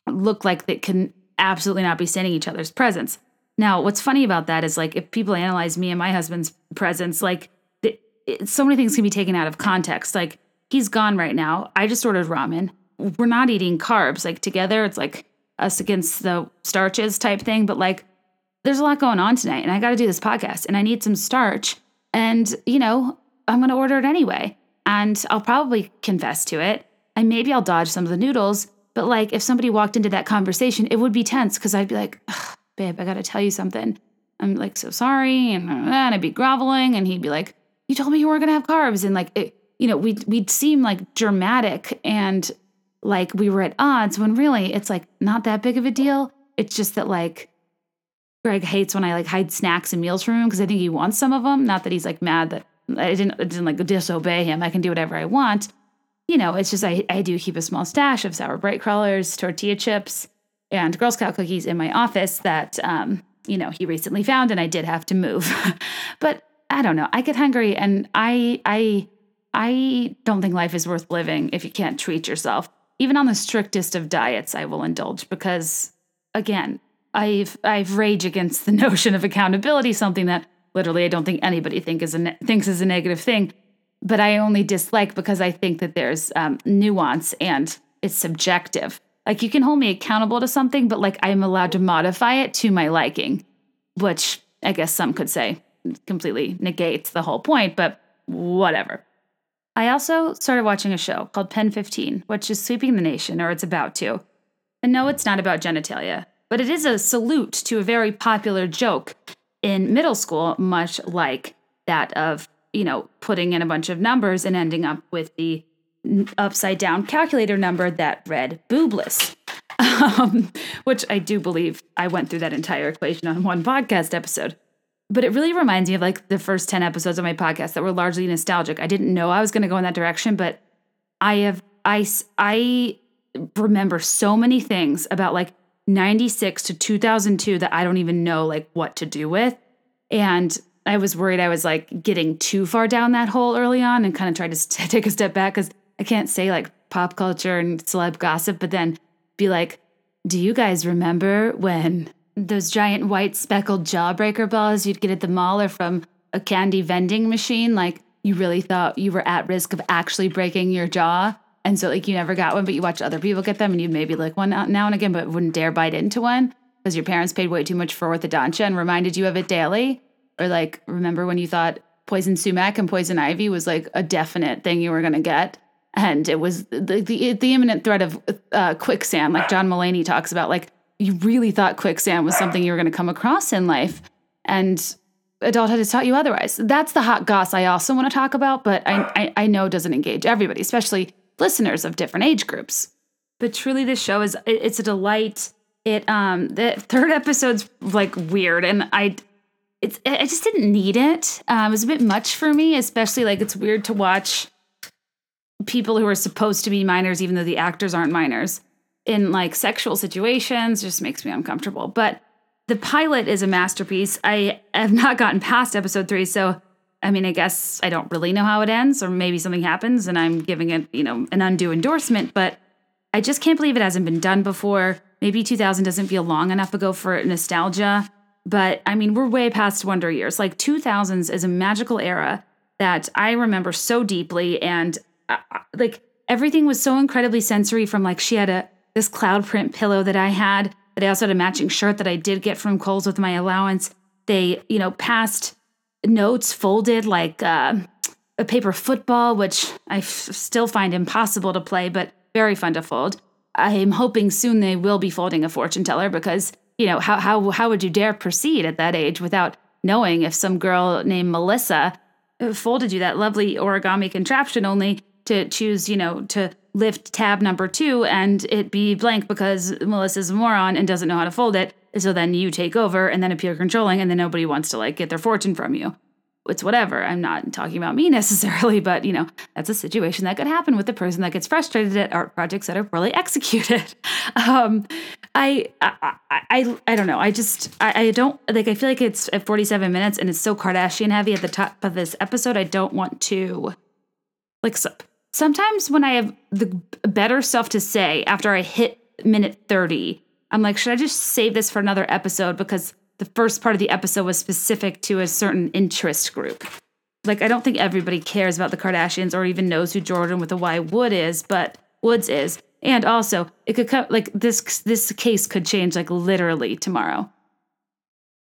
look like they can absolutely not be standing each other's presence. Now, what's funny about that is like if people analyze me and my husband's presence, like it, it, so many things can be taken out of context. Like he's gone right now. I just ordered ramen. We're not eating carbs like together. It's like us against the starches type thing. But like there's a lot going on tonight, and I got to do this podcast, and I need some starch. And you know, I'm going to order it anyway, and I'll probably confess to it, and maybe I'll dodge some of the noodles. But like if somebody walked into that conversation, it would be tense because I'd be like babe, I got to tell you something. I'm like, so sorry. And, and I'd be groveling. And he'd be like, you told me you weren't going to have carbs. And like, it, you know, we'd, we'd seem like dramatic and like we were at odds when really it's like not that big of a deal. It's just that like Greg hates when I like hide snacks and meals from him because I think he wants some of them. Not that he's like mad that I didn't, I didn't like disobey him. I can do whatever I want. You know, it's just I, I do keep a small stash of sour brite crawlers, tortilla chips, and Girl Scout cookies in my office that, um, you know, he recently found, and I did have to move. but I don't know. I get hungry, and I, I, I don't think life is worth living if you can't treat yourself. Even on the strictest of diets, I will indulge because, again, I've I've rage against the notion of accountability, something that literally I don't think anybody think is a thinks is a negative thing. But I only dislike because I think that there's um, nuance and it's subjective. Like you can hold me accountable to something, but like I'm allowed to modify it to my liking, which I guess some could say completely negates the whole point, but whatever. I also started watching a show called Pen 15, which is sweeping the nation, or it's about to. And no, it's not about genitalia, but it is a salute to a very popular joke in middle school, much like that of, you know, putting in a bunch of numbers and ending up with the upside down calculator number that read boobless. Um, which I do believe I went through that entire equation on one podcast episode. But it really reminds me of like the first 10 episodes of my podcast that were largely nostalgic. I didn't know I was going to go in that direction, but I have, I, I remember so many things about like 96 to 2002 that I don't even know like what to do with. And I was worried I was like getting too far down that hole early on and kind of tried to take a step back because I can't say like pop culture and celeb gossip, but then be like, do you guys remember when those giant white speckled jawbreaker balls you'd get at the mall or from a candy vending machine? Like you really thought you were at risk of actually breaking your jaw And so like you never got one, but you watched other people get them and you'd maybe like one now and again, but wouldn't dare bite into one because your parents paid way too much for orthodontia and reminded you of it daily. Or like remember when you thought poison sumac and poison ivy was like a definite thing you were going to get and it was the, the, the imminent threat of uh, quicksand like john mulaney talks about like you really thought quicksand was something you were going to come across in life and adulthood has taught you otherwise that's the hot goss i also want to talk about but I, I, I know doesn't engage everybody especially listeners of different age groups but truly this show is it, it's a delight it um the third episode's like weird and i it's I just didn't need it. Um, it was a bit much for me, especially like it's weird to watch people who are supposed to be minors, even though the actors aren't minors, in like sexual situations. Just makes me uncomfortable. But the pilot is a masterpiece. I have not gotten past episode three, so I mean, I guess I don't really know how it ends, or maybe something happens and I'm giving it, you know, an undue endorsement. But I just can't believe it hasn't been done before. Maybe 2000 doesn't feel long enough ago for nostalgia. But I mean, we're way past Wonder Years. Like 2000s is a magical era that I remember so deeply. And uh, uh, like everything was so incredibly sensory from like she had a this cloud print pillow that I had, that I also had a matching shirt that I did get from Kohl's with my allowance. They, you know, passed notes folded like uh, a paper football, which I f- still find impossible to play, but very fun to fold. I'm hoping soon they will be folding a fortune teller because you know, how how how would you dare proceed at that age without knowing if some girl named Melissa folded you that lovely origami contraption only to choose, you know, to lift tab number two and it be blank because Melissa's a moron and doesn't know how to fold it. So then you take over and then appear controlling and then nobody wants to like get their fortune from you it's whatever. I'm not talking about me necessarily, but you know, that's a situation that could happen with the person that gets frustrated at art projects that are poorly executed. Um, I, I, I, I don't know. I just, I, I don't like. I feel like it's at 47 minutes and it's so Kardashian heavy at the top of this episode. I don't want to, like, so, sometimes when I have the better stuff to say after I hit minute 30, I'm like, should I just save this for another episode because the first part of the episode was specific to a certain interest group. Like, I don't think everybody cares about the Kardashians or even knows who Jordyn with a Y Wood is, but Woods is. And also, it could come like this. This case could change like literally tomorrow.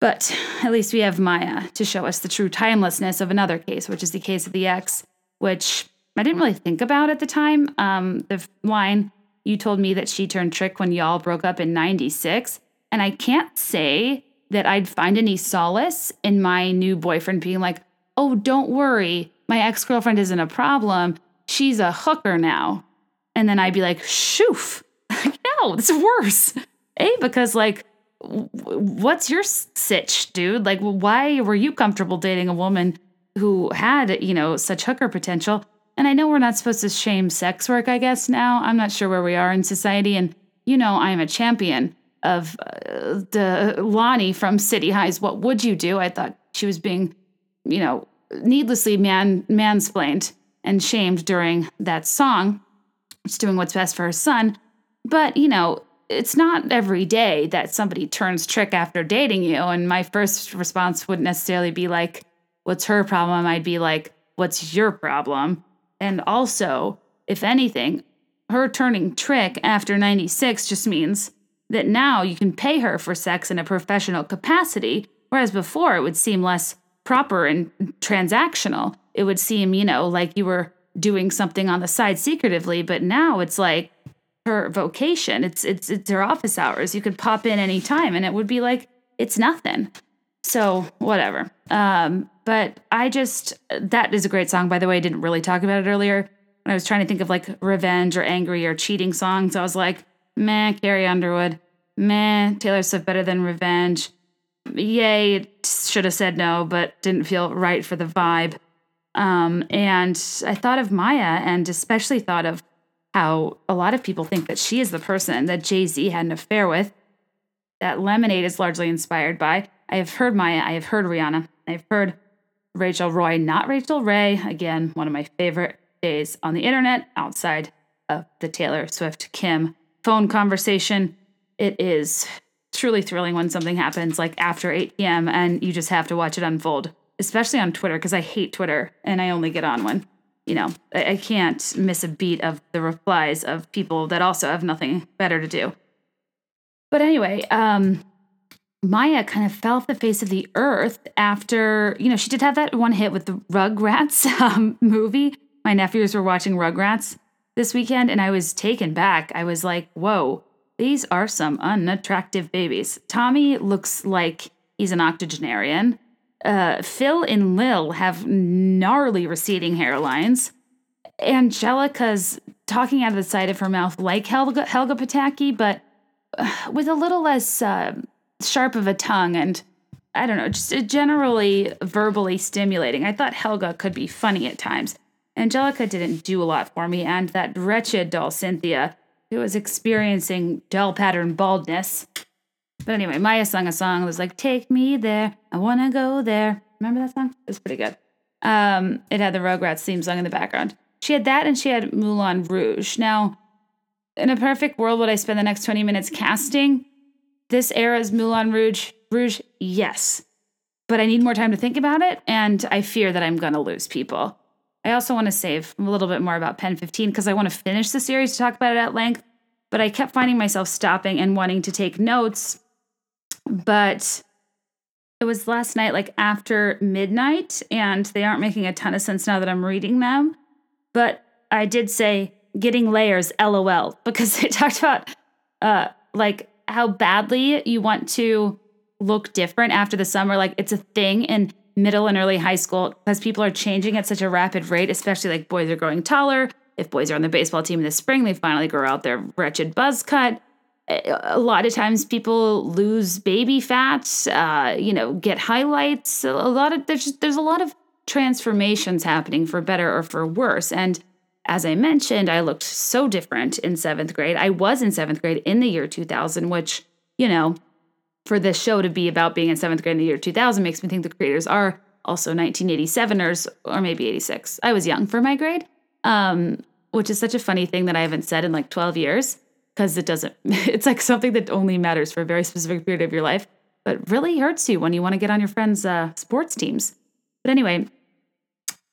But at least we have Mya to show us the true timelessness of another case, which is the case of the ex, which I didn't really think about at the time. Um, the line you told me that she turned trick when y'all broke up in '96, and I can't say that I'd find any solace in my new boyfriend being like, oh, don't worry, my ex girlfriend isn't a problem. She's a hooker now. And then I'd be like, shoof. no, it's worse. A, because like, what's your sitch, dude? Like, why were you comfortable dating a woman who had, you know, such hooker potential? And I know we're not supposed to shame sex work, I guess, now. I'm not sure where we are in society. And, you know, I'm a champion of uh, the Lonnie from City Highs. What would you do? I thought she was being, you know, needlessly man mansplained and shamed during that song. She's doing what's best for her son, but you know, it's not every day that somebody turns trick after dating you. And my first response wouldn't necessarily be like, "What's her problem?" I'd be like, "What's your problem?" And also, if anything, her turning trick after 96 just means that now you can pay her for sex in a professional capacity, whereas before it would seem less proper and transactional. It would seem, you know, like you were doing something on the side secretively, but now it's like her vocation. It's it's it's her office hours. You could pop in any time and it would be like it's nothing. So, whatever. Um, but I just that is a great song by the way. I didn't really talk about it earlier. When I was trying to think of like revenge or angry or cheating songs, I was like, Meh, Carrie Underwood. Meh, Taylor Swift better than Revenge. Yay, should have said no, but didn't feel right for the vibe. Um, and I thought of Mya and especially thought of how a lot of people think that she is the person that Jay Z had an affair with, that Lemonade is largely inspired by. I have heard Mya, I have heard Rihanna, I've heard Rachel Roy, not Rachel Ray. Again, one of my favorite days on the internet outside of the Taylor Swift Kim phone conversation. It is truly thrilling when something happens like after 8 p.m. and you just have to watch it unfold, especially on Twitter because I hate Twitter and I only get on when you know, I, I can't miss a beat of the replies of people that also have nothing better to do. But anyway, um, Mya kind of fell off the face of the earth after, you know, she did have that one hit with the Rugrats um, movie. My nephews were watching Rugrats this weekend and I was taken back. I was like, whoa, these are some unattractive babies. Tommy looks like he's an octogenarian. Uh, Phil and Lil have gnarly receding hairlines. Angelica's talking out of the side of her mouth like Helga, Helga Pataki, but uh, with a little less uh, sharp of a tongue and I don't know, just generally verbally stimulating. I thought Helga could be funny at times. Angelica didn't do a lot for me, and that wretched doll Cynthia, who was experiencing doll pattern baldness. But anyway, Mya sung a song that was like, Take me there, I wanna go there. Remember that song? It was pretty good. Um, it had the Rugrats theme song in the background. She had that and she had Moulin Rouge. Now, in a perfect world, would I spend the next 20 minutes casting this era's Moulin Rouge? Rouge, yes. But I need more time to think about it, and I fear that I'm gonna lose people. I also want to save a little bit more about Pen 15 because I want to finish the series to talk about it at length. But I kept finding myself stopping and wanting to take notes. But it was last night, like after midnight, and they aren't making a ton of sense now that I'm reading them. But I did say getting layers, lol, because they talked about uh, like how badly you want to look different after the summer. Like it's a thing. in middle and early high school because people are changing at such a rapid rate, especially like boys are growing taller. If boys are on the baseball team in the spring, they finally grow out their wretched buzz cut. A lot of times people lose baby fat, uh, you know, get highlights. A lot of there's just, there's a lot of transformations happening for better or for worse. And as I mentioned, I looked so different in seventh grade. I was in seventh grade in the year 2000, which, you know, for this show to be about being in seventh grade in the year 2000 makes me think the creators are also 1987ers or maybe 86. I was young for my grade, um, which is such a funny thing that I haven't said in like 12 years because it doesn't, it's like something that only matters for a very specific period of your life, but really hurts you when you want to get on your friends' uh, sports teams. But anyway,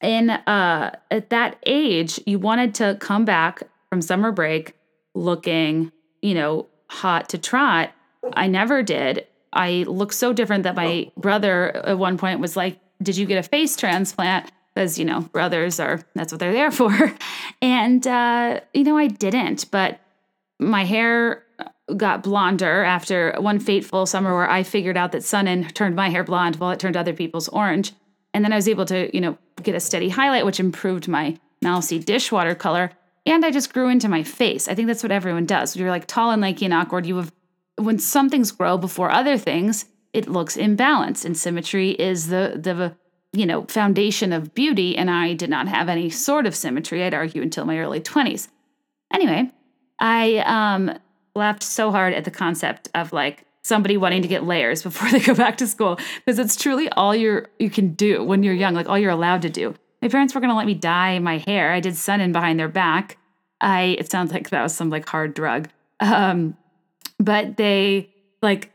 in uh, at that age, you wanted to come back from summer break looking, you know, hot to trot I never did. I look so different that my brother at one point was like, Did you get a face transplant? Because, you know, brothers are, that's what they're there for. And, uh, you know, I didn't, but my hair got blonder after one fateful summer where I figured out that Sun-In turned my hair blonde while it turned other people's orange. And then I was able to, you know, get a steady highlight, which improved my mousy dishwater color. And I just grew into my face. I think that's what everyone does. You're like tall and lanky and awkward. You have when some things grow before other things, it looks imbalanced. And symmetry is the the you know foundation of beauty. And I did not have any sort of symmetry. I'd argue until my early twenties. Anyway, I um, laughed so hard at the concept of like somebody wanting to get layers before they go back to school because it's truly all you're you can do when you're young, like all you're allowed to do. My parents were going to let me dye my hair. I did Sun-In behind their back. I it sounds like that was some like hard drug. Um, but they like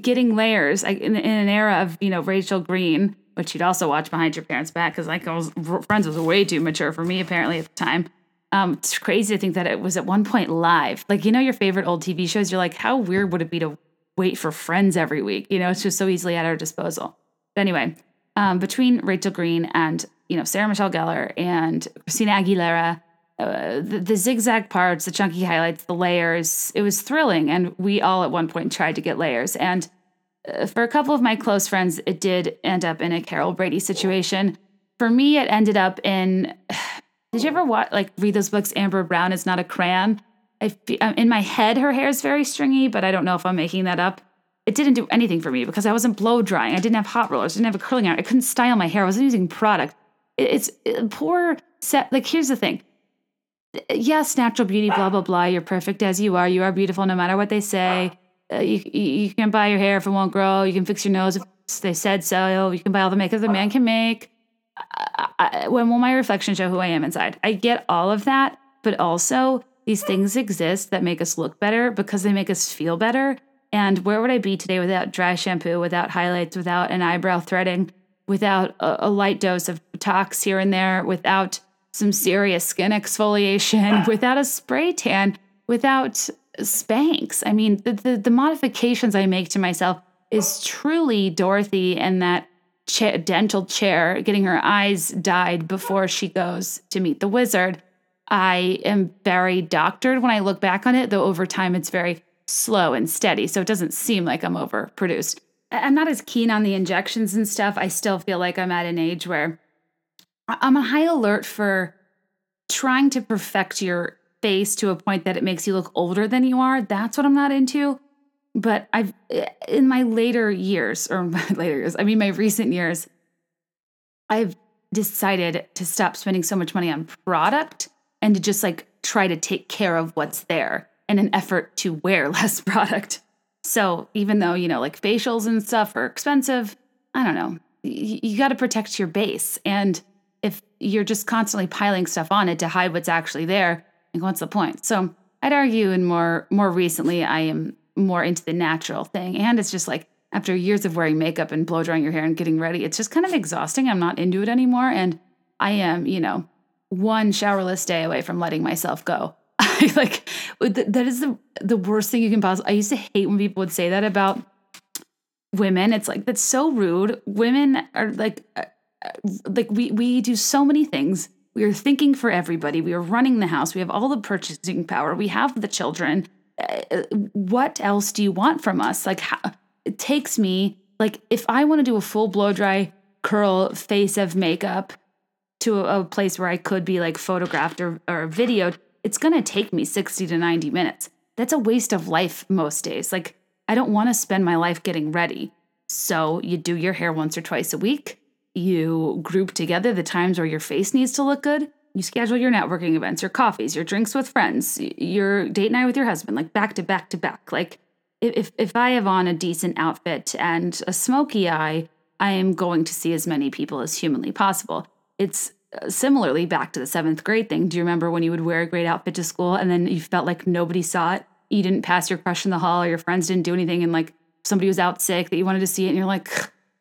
getting layers like in, in an era of you know Rachel Green, which you'd also watch behind your parents' back because like I was Friends was way too mature for me apparently at the time. Um, it's crazy to think that it was at one point live. Like you know your favorite old TV shows, you're like, how weird would it be to wait for Friends every week? You know, it's just so easily at our disposal. But anyway, um, between Rachel Green and you know Sarah Michelle Gellar and Christina Aguilera uh, the, the, zigzag parts, the chunky highlights, the layers. It was thrilling, and we all at one point tried to get layers. And uh, for a couple of my close friends, it did end up in a Carol Brady situation. For me, it ended up in. Did you ever watch like read those books? Amber Brown is not a crayon. I um, in my head, her hair is very stringy, but I don't know if I'm making that up. It didn't do anything for me because I wasn't blow drying. I didn't have hot rollers. I didn't have a curling iron. I couldn't style my hair. I wasn't using product. It's it, poor set. Like here's the thing yes, natural beauty, blah, blah, blah. You're perfect as you are. You are beautiful no matter what they say. Uh, you, you can buy your hair if it won't grow. You can fix your nose if they said so. You can buy all the makeup the man can make. I, I, when will my reflection show who I am inside? I get all of that, but also these things exist that make us look better because they make us feel better. And where would I be today without dry shampoo, without highlights, without an eyebrow threading, without a, a light dose of tox here and there, without some serious skin exfoliation, without a spray tan, without Spanx. I mean, the, the, the modifications I make to myself is truly Dorothy and that cha- dental chair getting her eyes dyed before she goes to meet the wizard. I am very doctored when I look back on it, though over time it's very slow and steady. So it doesn't seem like I'm overproduced. I'm not as keen on the injections and stuff. I still feel like I'm at an age where I'm on high alert for trying to perfect your face to a point that it makes you look older than you are. That's what I'm not into. But I've, eh, in my later years, or my later years, I mean, my recent years, I've decided to stop spending so much money on product and to just like try to take care of what's there in an effort to wear less product. So even though, you know, like facials and stuff are expensive, I don't know, you, you got to protect your base. And if you're just constantly piling stuff on it to hide what's actually there, like what's the point? So I'd argue and more more recently I am more into the natural thing. And it's just like after years of wearing makeup and blow drying your hair and getting ready, it's just kind of exhausting. I'm not into it anymore. And I am, you know, one showerless day away from letting myself go. I like that is the the worst thing you can possibly. I used to hate when people would say that about women. It's like that's so rude. Women are like uh, uh, like we we do so many things. We are thinking for everybody. We are running the house. We have all the purchasing power. We have the children. Uh, what else do you want from us? Like how, it takes me like if I want to do a full blow dry curl face of makeup to a, place where I could be like photographed or, or videoed, it's going to take me 60 to 90 minutes. That's a waste of life most days. Like, I don't want to spend my life getting ready. So, you do your hair once or twice a week. You group together the times where your face needs to look good. You schedule your networking events, your coffees, your drinks with friends, your date night with your husband, like back to back to back. Like, if, if I have on a decent outfit and a smoky eye, I am going to see as many people as humanly possible. It's uh, similarly back to the seventh grade thing. Do you remember when you would wear a great outfit to school and then you felt like nobody saw it? You didn't pass your crush in the hall or your friends didn't do anything and like somebody was out sick that you wanted to see it and you're like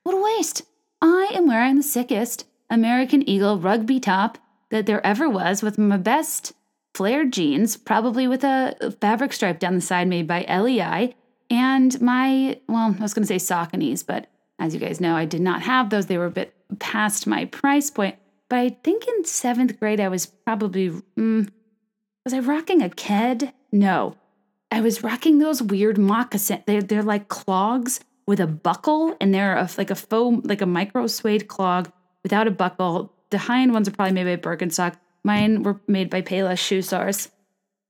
what a waste. I am wearing the sickest american eagle rugby top that there ever was with my best flared jeans probably with a fabric stripe down the side made by lei and my well i was going to say sauconies but as you guys know i did not have those. They were a bit past my price point but I think in seventh grade, I was probably, mm, was I rocking a Ked? No. I was rocking those weird moccasin. They're, they're like clogs with a buckle, and they're a, like a foam, like a micro suede clog without a buckle. The high end ones are probably made by Birkenstock. Mine were made by Payless Shoe Source.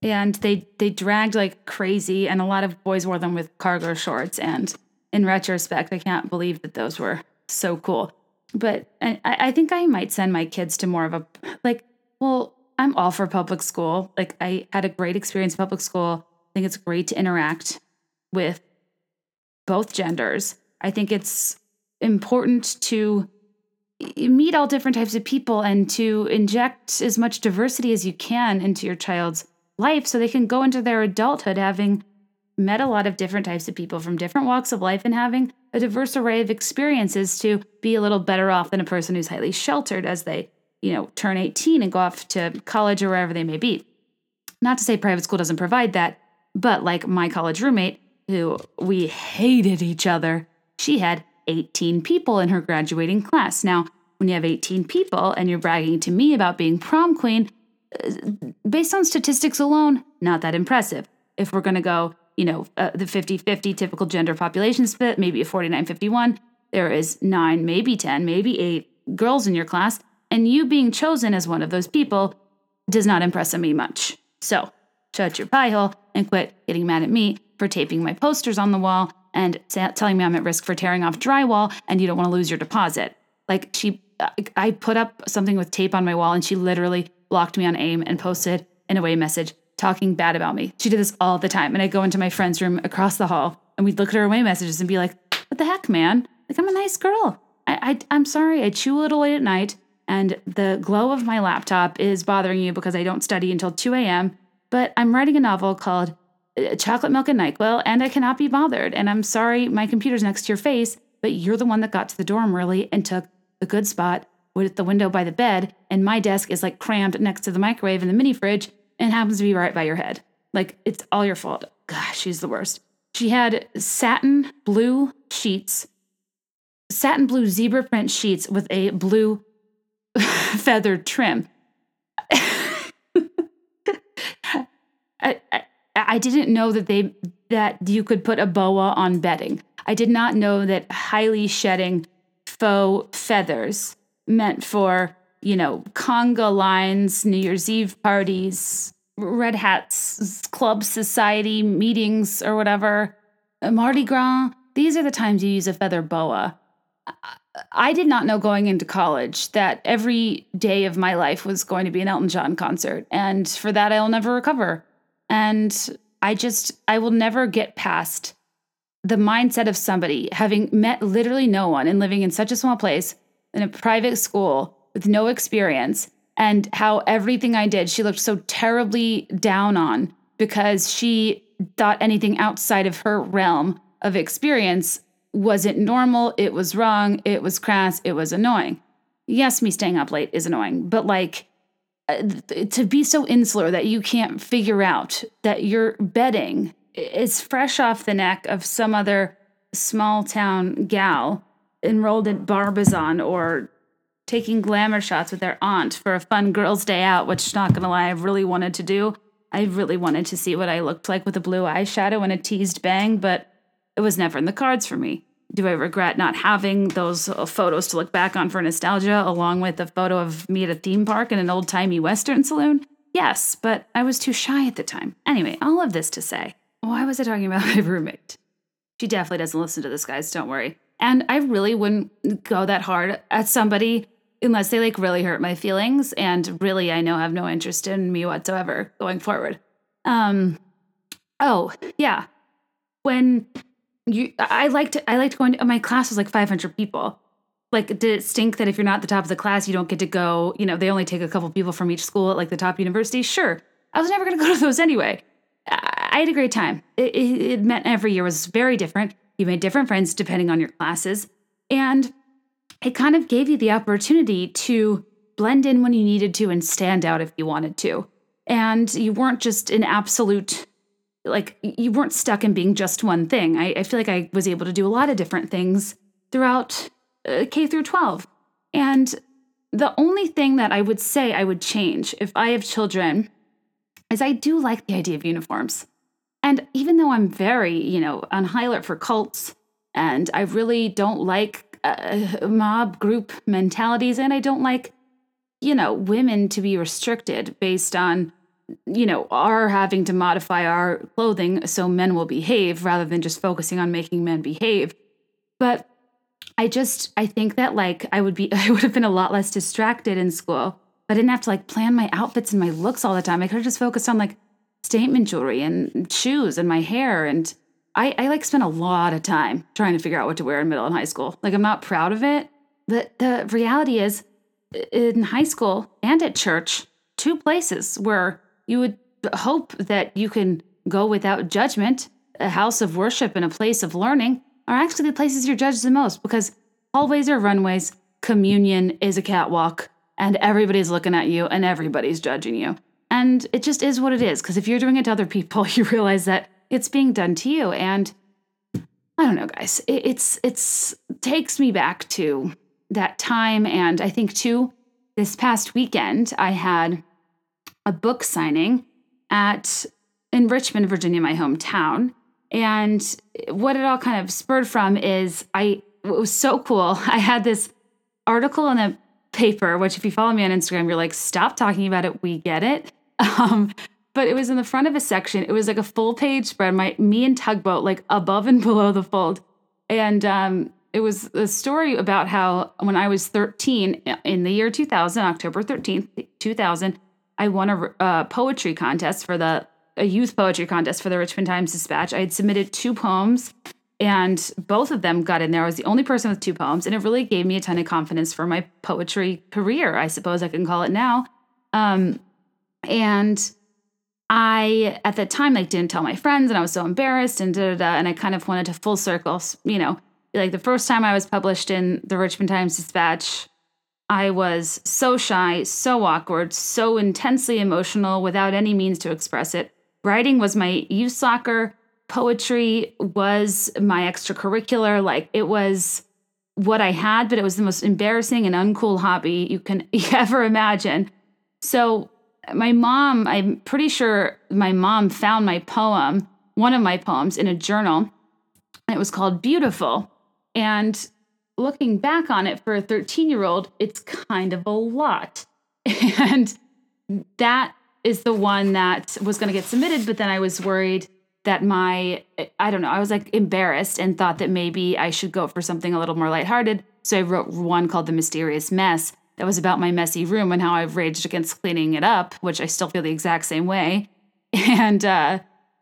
And they they dragged like crazy, and a lot of boys wore them with cargo shorts. And in retrospect, I can't believe that those were so cool but I, I think I might send my kids to more of a like, well, I'm all for public school. Like I had a great experience in public school. I think it's great to interact with both genders. I think it's important to meet all different types of people and to inject as much diversity as you can into your child's life so they can go into their adulthood having met a lot of different types of people from different walks of life and having a diverse array of experiences to be a little better off than a person who's highly sheltered as they, you know, turn 18 and go off to college or wherever they may be. Not to say private school doesn't provide that, but like my college roommate, who we hated each other, she had 18 people in her graduating class. Now, when you have 18 people and you're bragging to me about being prom queen, uh, based on statistics alone, not that impressive. If we're going to go you know, uh, the 50 50 typical gender population split, maybe a 49 51. There is nine, maybe 10, maybe eight girls in your class, and you being chosen as one of those people does not impress me much. So, shut your pie hole and quit getting mad at me for taping my posters on the wall and telling me I'm at risk for tearing off drywall and you don't want to lose your deposit. Like, she, I put up something with tape on my wall and she literally blocked me on AIM and posted an away message talking bad about me. She did this all the time. And I'd go into my friend's room across the hall and we'd look at her away messages and be like, what the heck, man? Like, I'm a nice girl. I, I, I'm sorry, I chew a little late at night and the glow of my laptop is bothering you because I don't study until 2 a.m. But I'm writing a novel called uh, Chocolate Milk and NyQuil and I cannot be bothered. And I'm sorry, my computer's next to your face, but you're the one that got to the dorm early and took the good spot with the window by the bed, and my desk is like crammed next to the microwave and the mini fridge and happens to be right by your head. Like it's all your fault. Gosh, she's the worst. She had satin blue sheets, satin blue zebra print sheets with a blue feathered trim. I, I, I didn't know that they that you could put a boa on bedding. I did not know that highly shedding faux feathers meant for, you know, conga lines, New Year's Eve parties, red hats, club society meetings or whatever, uh, Mardi Gras. These are the times you use a feather boa. I did not know going into college that every day of my life was going to be an Elton John concert. And for that, I'll never recover. And I just, I will never get past the mindset of somebody having met literally no one and living in such a small place in a private school with no experience and how everything I did, she looked so terribly down on because she thought anything outside of her realm of experience wasn't normal, it was wrong, it was crass, it was annoying. Yes, me staying up late is annoying, but like uh, to be so insular that you can't figure out that your bedding is fresh off the neck of some other small town gal enrolled at Barbizon or taking glamour shots with their aunt for a fun girls' day out, which, not gonna lie, I really wanted to do. I really wanted to see what I looked like with a blue eyeshadow and a teased bang, but it was never in the cards for me. Do I regret not having those uh, photos to look back on for nostalgia, along with a photo of me at a theme park in an old timey Western saloon? Yes, but I was too shy at the time. Anyway, all of this to say, why was I talking about my roommate? She definitely doesn't listen to this, guys, don't worry. And I really wouldn't go that hard at somebody unless they like really hurt my feelings and really I know have no interest in me whatsoever going forward. Um oh, yeah. When you I liked I liked going to my class was like 500 people. Like did it stink that if you're not the top of the class you don't get to go, you know, they only take a couple people from each school at like the top university? Sure. I was never going to go to those anyway. I had a great time. It, it, it meant every year was very different. You made different friends depending on your classes. And it kind of gave you the opportunity to blend in when you needed to and stand out if you wanted to. And you weren't just an absolute, like, you weren't stuck in being just one thing. I, I feel like I was able to do a lot of different things throughout uh, K through 12. And the only thing that I would say I would change if I have children is I do like the idea of uniforms. And even though I'm very, you know, on high alert for cults, and I really don't like uh, mob group mentalities, and I don't like, you know, women to be restricted based on, you know, our having to modify our clothing so men will behave rather than just focusing on making men behave. But I just, I think that like I would be, I would have been a lot less distracted in school. I didn't have to like plan my outfits and my looks all the time. I could have just focused on like statement jewelry and shoes and my hair and I, I like spent a lot of time trying to figure out what to wear in middle and high school. Like I'm not proud of it, but the reality is in high school and at church, two places where you would hope that you can go without judgment, a house of worship and a place of learning, are actually the places you're judged the most because hallways are runways, communion is a catwalk, and everybody's looking at you and everybody's judging you. And it just is what it is because if you're doing it to other people, you realize that it's being done to you. And i don't know guys it, it's it's takes me back to that time. And i think too this past weekend i had a book signing at in richmond virginia my hometown. And what it all kind of spurred from is i it was so cool i had this article in a paper which if you follow me on instagram you're like stop talking about it. We get it. Um, but it was in the front of a section. It was like a full page spread, my me and Tugboat, like above and below the fold. And um, it was a story about how when I was 13 in the year 2000, October 13th, 2000, I won a, a poetry contest for the a youth poetry contest for the Richmond Times Dispatch. I had submitted two poems and both of them got in there. I was the only person with two poems, and it really gave me a ton of confidence for my poetry career, I suppose I can call it now. Um, and I at the time like didn't tell my friends and I was so embarrassed and da da da and I kind of wanted to full circle, you know, like the first time I was published in the Richmond Times Dispatch I was so shy, so awkward, so intensely emotional without any means to express it. Writing was my youth soccer, poetry was my extracurricular. Like it was what I had, but it was the most embarrassing and uncool hobby you can ever imagine. So, my mom, I'm pretty sure my mom found my poem, one of my poems, in a journal. And it was called Beautiful. And looking back on it for a 13 year old, it's kind of a lot. And that is the one that was going to get submitted, but then I was worried that my I don't know, I was like embarrassed and thought that maybe I should go for something a little more lighthearted. So I wrote one called The Mysterious Mess that was about my messy room and how I've raged against cleaning it up, which I still feel the exact same way. And uh,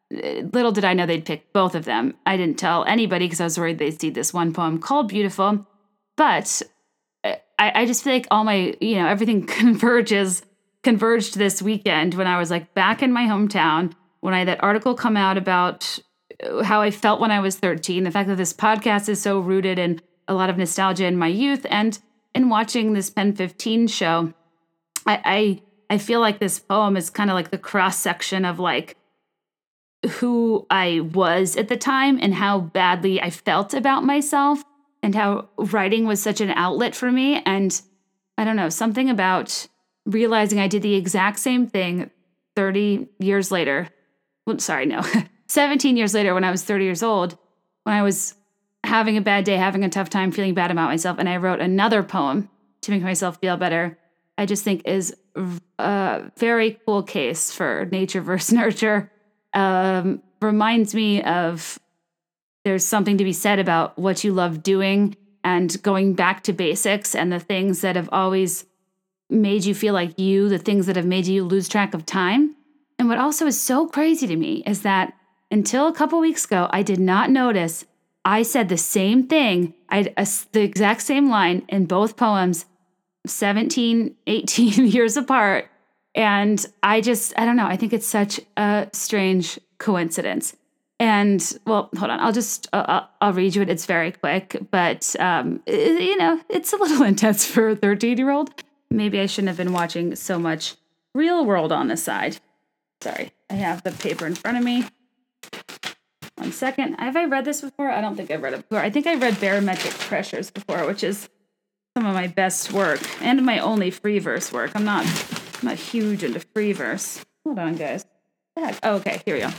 little did I know they'd pick both of them. I didn't tell anybody because I was worried they'd see this one poem called Beautiful. But uh, I, I just feel like all my, you know, everything converges converged this weekend when I was like back in my hometown when I had that article come out about uh, how I felt when I was 13, the fact that this podcast is so rooted in a lot of nostalgia in my youth, and in watching this PEN15 show, I I, I feel like this poem is kind of like the cross section of like who I was at the time and how badly I felt about myself and how writing was such an outlet for me. And I don't know, something about realizing I did the exact same thing 30 years later well, sorry, no, 17 years later, when I was 30 years old, when I was having a bad day, having a tough time, feeling bad about myself, and I wrote another poem to make myself feel better, I just think is a very cool case for nature versus nurture. Um, reminds me of there's something to be said about what you love doing and going back to basics and the things that have always made you feel like you, the things that have made you lose track of time. And what also is so crazy to me is that until a couple weeks ago, I did not notice I said the same thing, I uh, the exact same line in both poems, 17, 18 years apart. And I just, I don't know, I think it's such a strange coincidence. And well, hold on, I'll just, uh, I'll, I'll read you it. It's very quick, but, um, it, you know, it's a little intense for a 13 year old. Maybe I shouldn't have been watching so much real world on the side. Sorry, I have the paper in front of me. One second. Have I read this before? I don't think I've read it before. I think I read Barometric Pressures before, which is some of my best work and my only free verse work. I'm not I'm not huge into free verse. Hold on, guys. Oh, okay, here we go.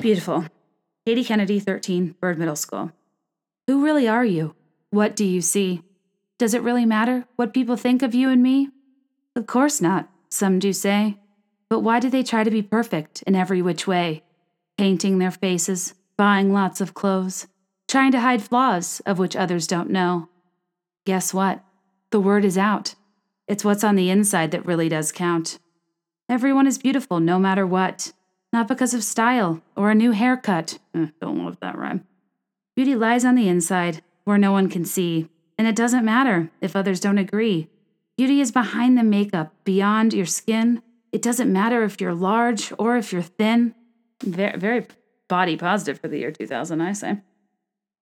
Beautiful. Katie Kennedy, 13, Byrd Middle School. Who really are you? What do you see? Does it really matter what people think of you and me? Of course not, some do say. But why do they try to be perfect in every which way? Painting their faces, buying lots of clothes, trying to hide flaws of which others don't know. Guess what? The word is out. It's what's on the inside that really does count. Everyone is beautiful no matter what, not because of style or a new haircut. Eh, don't love that rhyme. Beauty lies on the inside, where no one can see, and it doesn't matter if others don't agree. Beauty is behind the makeup, beyond your skin, it doesn't matter if you're large or if you're thin. Very, very body positive for the year 2000, I say.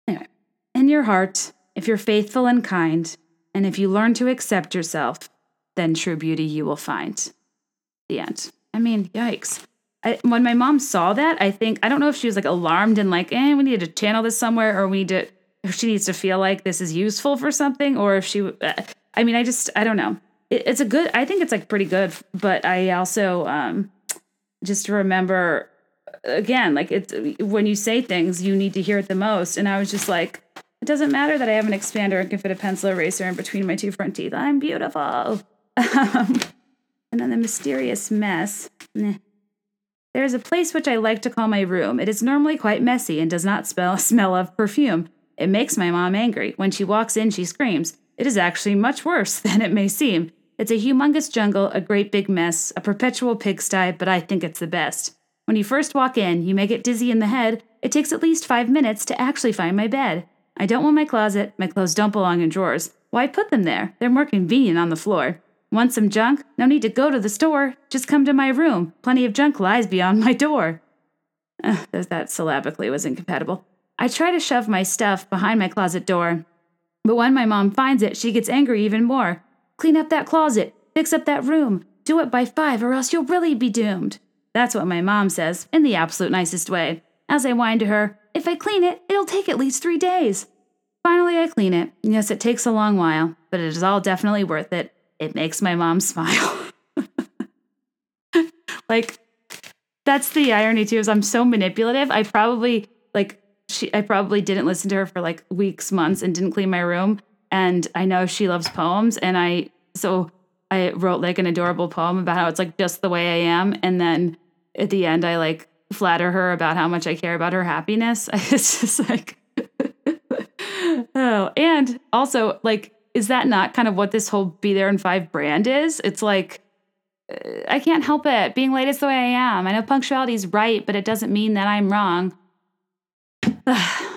Anyway, in your heart, if you're faithful and kind, and if you learn to accept yourself, then true beauty you will find. The end. I mean, yikes. I, when my mom saw that, I think, I don't know if she was like alarmed and like, eh, we need to channel this somewhere or we need to, if she needs to feel like this is useful for something or if she, uh, I mean, I just, I don't know it, it's a good. I think it's like pretty good, but I also um, just remember again, like it's when you say things, you need to hear it the most. And I was just like, it doesn't matter that I have an expander and can fit a pencil eraser in between my two front teeth. I'm beautiful. Um, and then the mysterious mess. There is a place which I like to call my room. It is normally quite messy and does not smell, smell of perfume. It makes my mom angry. When she walks in, she screams. It is actually much worse than it may seem. It's a humongous jungle, a great big mess, a perpetual pigsty, but I think it's the best. When you first walk in, you may get dizzy in the head. It takes at least five minutes to actually find my bed. I don't want my closet. My clothes don't belong in drawers. Why put them there? They're more convenient on the floor. Want some junk? No need to go to the store. Just come to my room. Plenty of junk lies beyond my door. That syllabically was incompatible. I try to shove my stuff behind my closet door. But when my mom finds it, she gets angry even more. Clean up that closet, fix up that room, do it by five, or else you'll really be doomed. That's what my mom says, in the absolute nicest way. As I whine to her, if I clean it, it'll take at least three days. Finally, I clean it. Yes, it takes a long while, but it is all definitely worth it. It makes my mom smile. like, that's the irony too, is I'm so manipulative. I probably like she I probably didn't listen to her for like weeks, months, and didn't clean my room. And I know she loves poems, and I so I wrote like an adorable poem about how it's like just the way I am, and then at the end I like flatter her about how much I care about her happiness. It's just like oh, and also like is that not kind of what this whole be there in 5 brand is? It's like I can't help it. Being late is the way I am. I know punctuality is right, but it doesn't mean that I'm wrong. what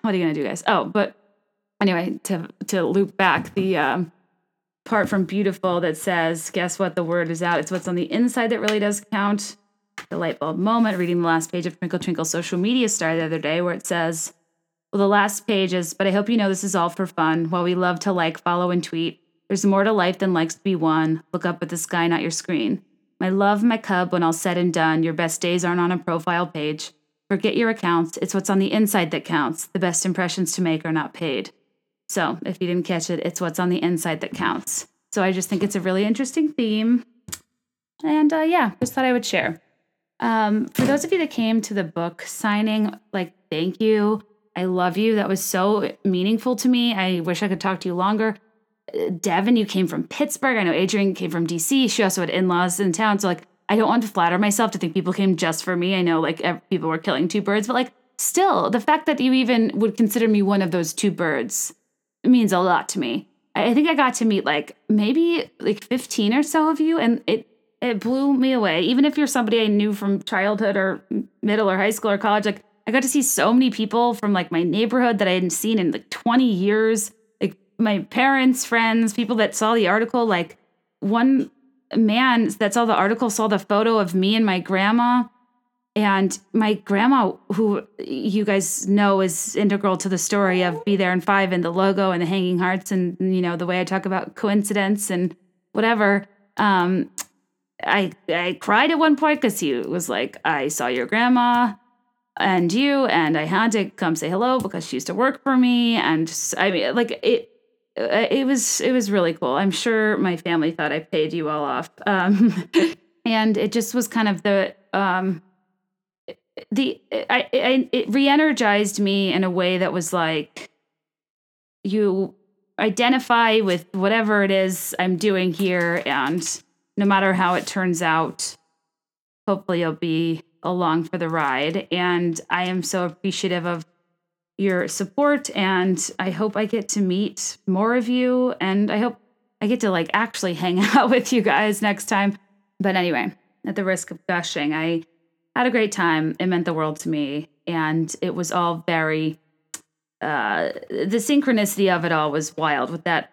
are you gonna do, guys? Oh, but anyway, to to loop back the um, part from Beautiful that says, "Guess what? The word is out. It's what's on the inside that really does count." The light bulb moment. Reading the last page of Twinkle Twinkle social media star the other day, where it says, "Well, the last page is, but I hope you know this is all for fun. While we love to like, follow, and tweet." There's more to life than likes to be won. Look up at the sky, not your screen. My love, my cub, when all said and done, your best days aren't on a profile page. Forget your accounts. It's what's on the inside that counts. The best impressions to make are not paid. So, if you didn't catch it, it's what's on the inside that counts. So, I just think it's a really interesting theme. And uh, yeah, just thought I would share. Um, for those of you that came to the book signing, like, thank you. I love you. That was so meaningful to me. I wish I could talk to you longer. Devin, you came from Pittsburgh. I know Adrian came from DC. She also had in laws in town. So, like, I don't want to flatter myself to think people came just for me. I know, like, people were killing two birds, but, like, still, the fact that you even would consider me one of those two birds means a lot to me. I think I got to meet, like, maybe like 15 or so of you, and it, it blew me away. Even if you're somebody I knew from childhood or middle or high school or college, like, I got to see so many people from, like, my neighborhood that I hadn't seen in, like, 20 years Like my parents, friends, people that saw the article, like one man that saw the article saw the photo of me and my grandma. And my grandma, who you guys know is integral to the story of Be There in Five and the logo and the hanging hearts and, you know, the way I talk about coincidence and whatever. Um, I, I cried at one point because he was like, I saw your grandma and you, and I had to come say hello because she used to work for me. And I mean, like, it, uh, it was it was really cool. I'm sure my family thought I paid you all off, um, and it just was kind of the um, the I, I it re-energized me in a way that was like you identify with whatever it is I'm doing here, and no matter how it turns out, hopefully you'll be along for the ride. And I am so appreciative of your support and I hope I get to meet more of you and I hope I get to like actually hang out with you guys next time. But anyway, at the risk of gushing, I had a great time. It meant the world to me and it was all very uh the synchronicity of it all was wild with that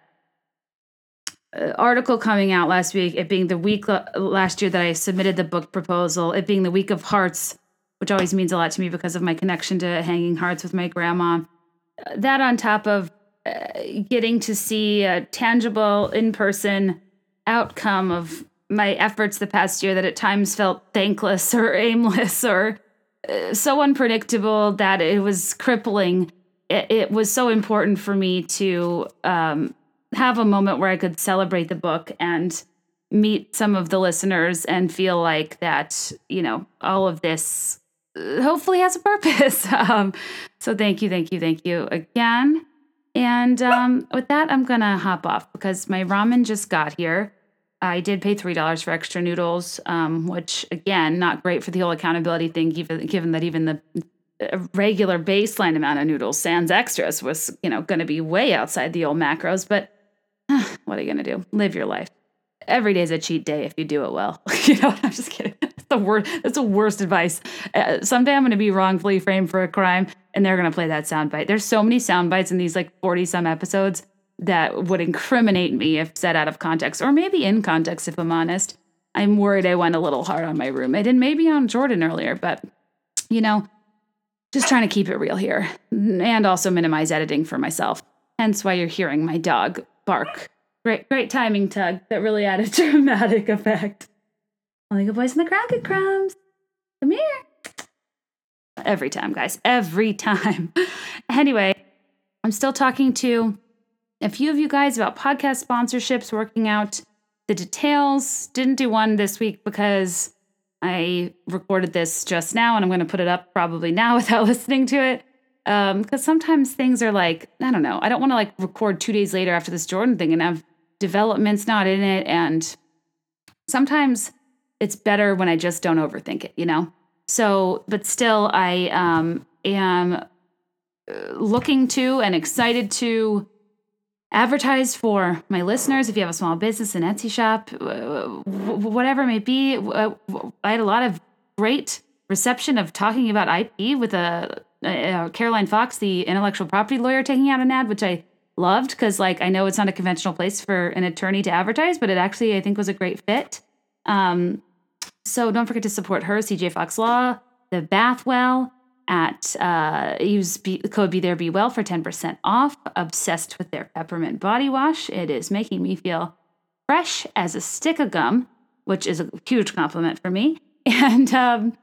article coming out last week, it being the week last year that I submitted the book proposal, it being the week of hearts which always means a lot to me because of my connection to hanging hearts with my grandma. That on top of uh, getting to see a tangible in person outcome of my efforts the past year that at times felt thankless or aimless or uh, so unpredictable that it was crippling. It, it, was so important for me to um, have a moment where I could celebrate the book and meet some of the listeners and feel like that, you know, all of this hopefully has a purpose. Um, so thank you, thank you, thank you again. And um, with that, I'm gonna hop off because my ramen just got here. I did pay three dollars for extra noodles, um, which again, not great for the whole accountability thing. Given, that even the uh, regular baseline amount of noodles, sans extras, was you know going to be way outside the old macros. But uh, what are you gonna do? Live your life. Every day is a cheat day if you do it well. you know, I'm just kidding That's the worst. That's the worst advice. Uh, someday I'm going to be wrongfully framed for a crime, and they're going to play that soundbite. There's so many soundbites in these like 40 some episodes that would incriminate me if said out of context, or maybe in context, if I'm honest. I'm worried I went a little hard on my roommate and maybe on Jordyn earlier, but you know, just trying to keep it real here and also minimize editing for myself. Hence why you're hearing my dog bark. Great, great timing, Tug. That really added dramatic effect. Only good boys in the crowd get crumbs. Come here. Every time, guys. Every time. anyway, I'm still talking to a few of you guys about podcast sponsorships, working out the details. Didn't do one this week because I recorded this just now and I'm going to put it up probably now without listening to it. Um, because sometimes things are like, I don't know, I don't want to like record two days later after this Jordyn thing and have developments not in it. And sometimes it's better when I just don't overthink it, you know? So, but still, I um, am uh, looking to and excited to advertise for my listeners. If you have a small business, an Etsy shop, whatever it may be, uh, I had a lot of great reception of talking about IP with a, a Caroline Fox, the intellectual property lawyer, taking out an ad, which I loved because, like, I know it's not a conventional place for an attorney to advertise, but it actually I think was a great fit. Um, so don't forget to support her, CJ Fox Law, the Bathwell at uh, use be, code Be There Be Well for 10% off. Obsessed with their peppermint body wash. It is making me feel fresh as a stick of gum, which is a huge compliment for me. And um,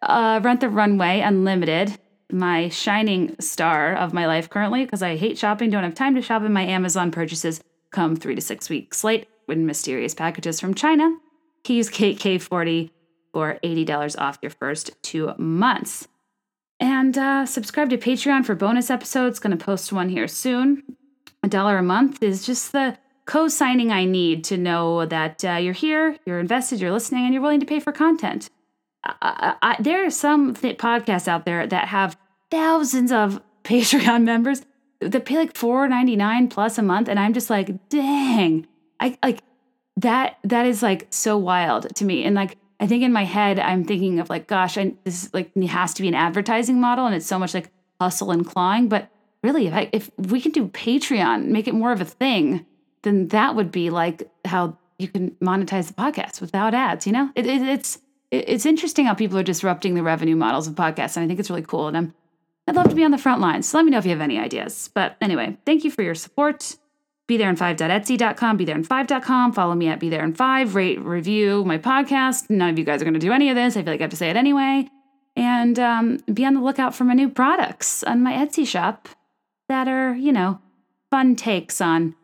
uh, Rent the Runway Unlimited, my shining star of my life currently, because I hate shopping, don't have time to shop, and my Amazon purchases come three to six weeks late with mysterious packages from China. Use KK40 for $80 off your first two months. And uh, subscribe to Patreon for bonus episodes. Going to post one here soon. A dollar a month is just the co signing I need to know that uh, you're here, you're invested, you're listening, and you're willing to pay for content. I, I, there are some th- podcasts out there that have thousands of Patreon members that pay like four ninety nine plus a month, and I'm just like, dang, I like that that is like so wild to me and like i think in my head i'm thinking of like gosh I, this like has to be an advertising model and it's so much like hustle and clawing but really if, I, if we can do patreon make it more of a thing then that would be like how you can monetize the podcast without ads you know? It, it, it's it, it's interesting how people are disrupting the revenue models of podcasts and i think it's really cool and i'm i'd love to be on the front lines so let me know if you have any ideas but anyway thank you for your support be there in 5.etsy.com, be there in 5.com. Follow me at be there in 5. Rate, review my podcast. None of you guys are going to do any of this. I feel like I have to say it anyway. And um, be on the lookout for my new products on my Etsy shop that are, you know, fun takes on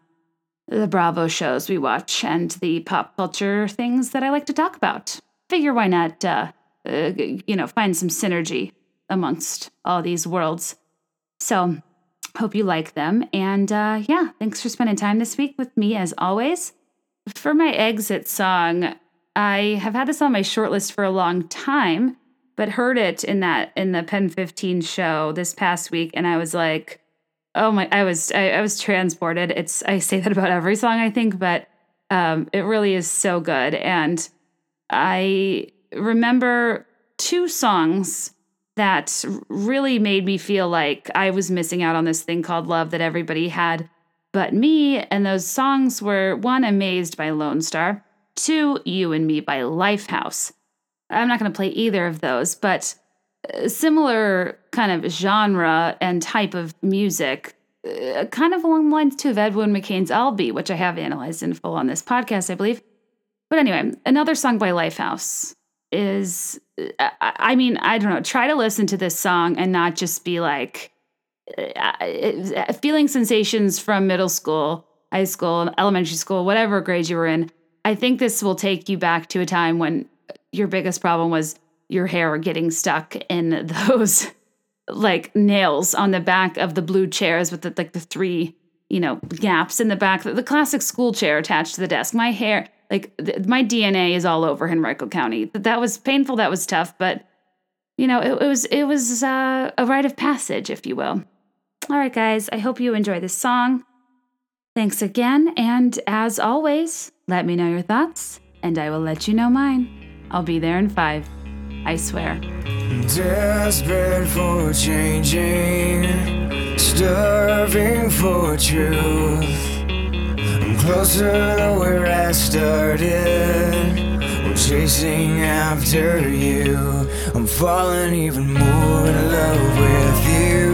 the Bravo shows we watch and the pop culture things that I like to talk about. Figure why not, uh, uh, you know, find some synergy amongst all these worlds. So, Hope you like them. And uh, yeah, thanks for spending time this week with me as always. For my exit song, I have had this on my short list for a long time, but heard it in that in the PEN15 show this past week, and I was like, oh my, I was I, I was transported. It's I say that about every song I think, but um, it really is so good. And I remember two songs that really made me feel like I was missing out on this thing called love that everybody had but me. And those songs were one, Amazed by Lonestar, two, You and Me by Lifehouse. I'm not going to play either of those, but uh, similar kind of genre and type of music, uh, kind of along the lines too of Edwin McCain's I'll Be, which I have analyzed in full on this podcast, I believe. But anyway, another song by Lifehouse is I mean, I don't know, try to listen to this song and not just be like uh, feeling sensations from middle school, high school, elementary school, whatever grade you were in. I think this will take you back to a time when your biggest problem was your hair getting stuck in those like nails on the back of the blue chairs with the, like the three, you know, gaps in the back, the classic school chair attached to the desk. My hair, like th- my DNA is all over Henrico County. That was painful. That was tough, but you know, it, it was it was uh, a rite of passage, if you will. All right, guys. I hope you enjoy this song. Thanks again, and as always, let me know your thoughts, and I will let you know mine. I'll be there in five. I swear. Desperate for changing, starving for truth I'm closer to where I started. I'm chasing after you. I'm falling even more in love with you.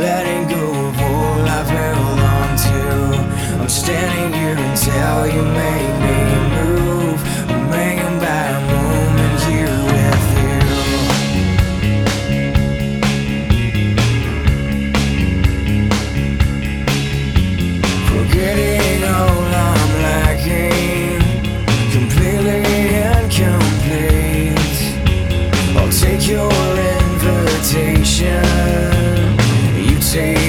Letting go of all I've held on to. I'm standing here until you make me. see.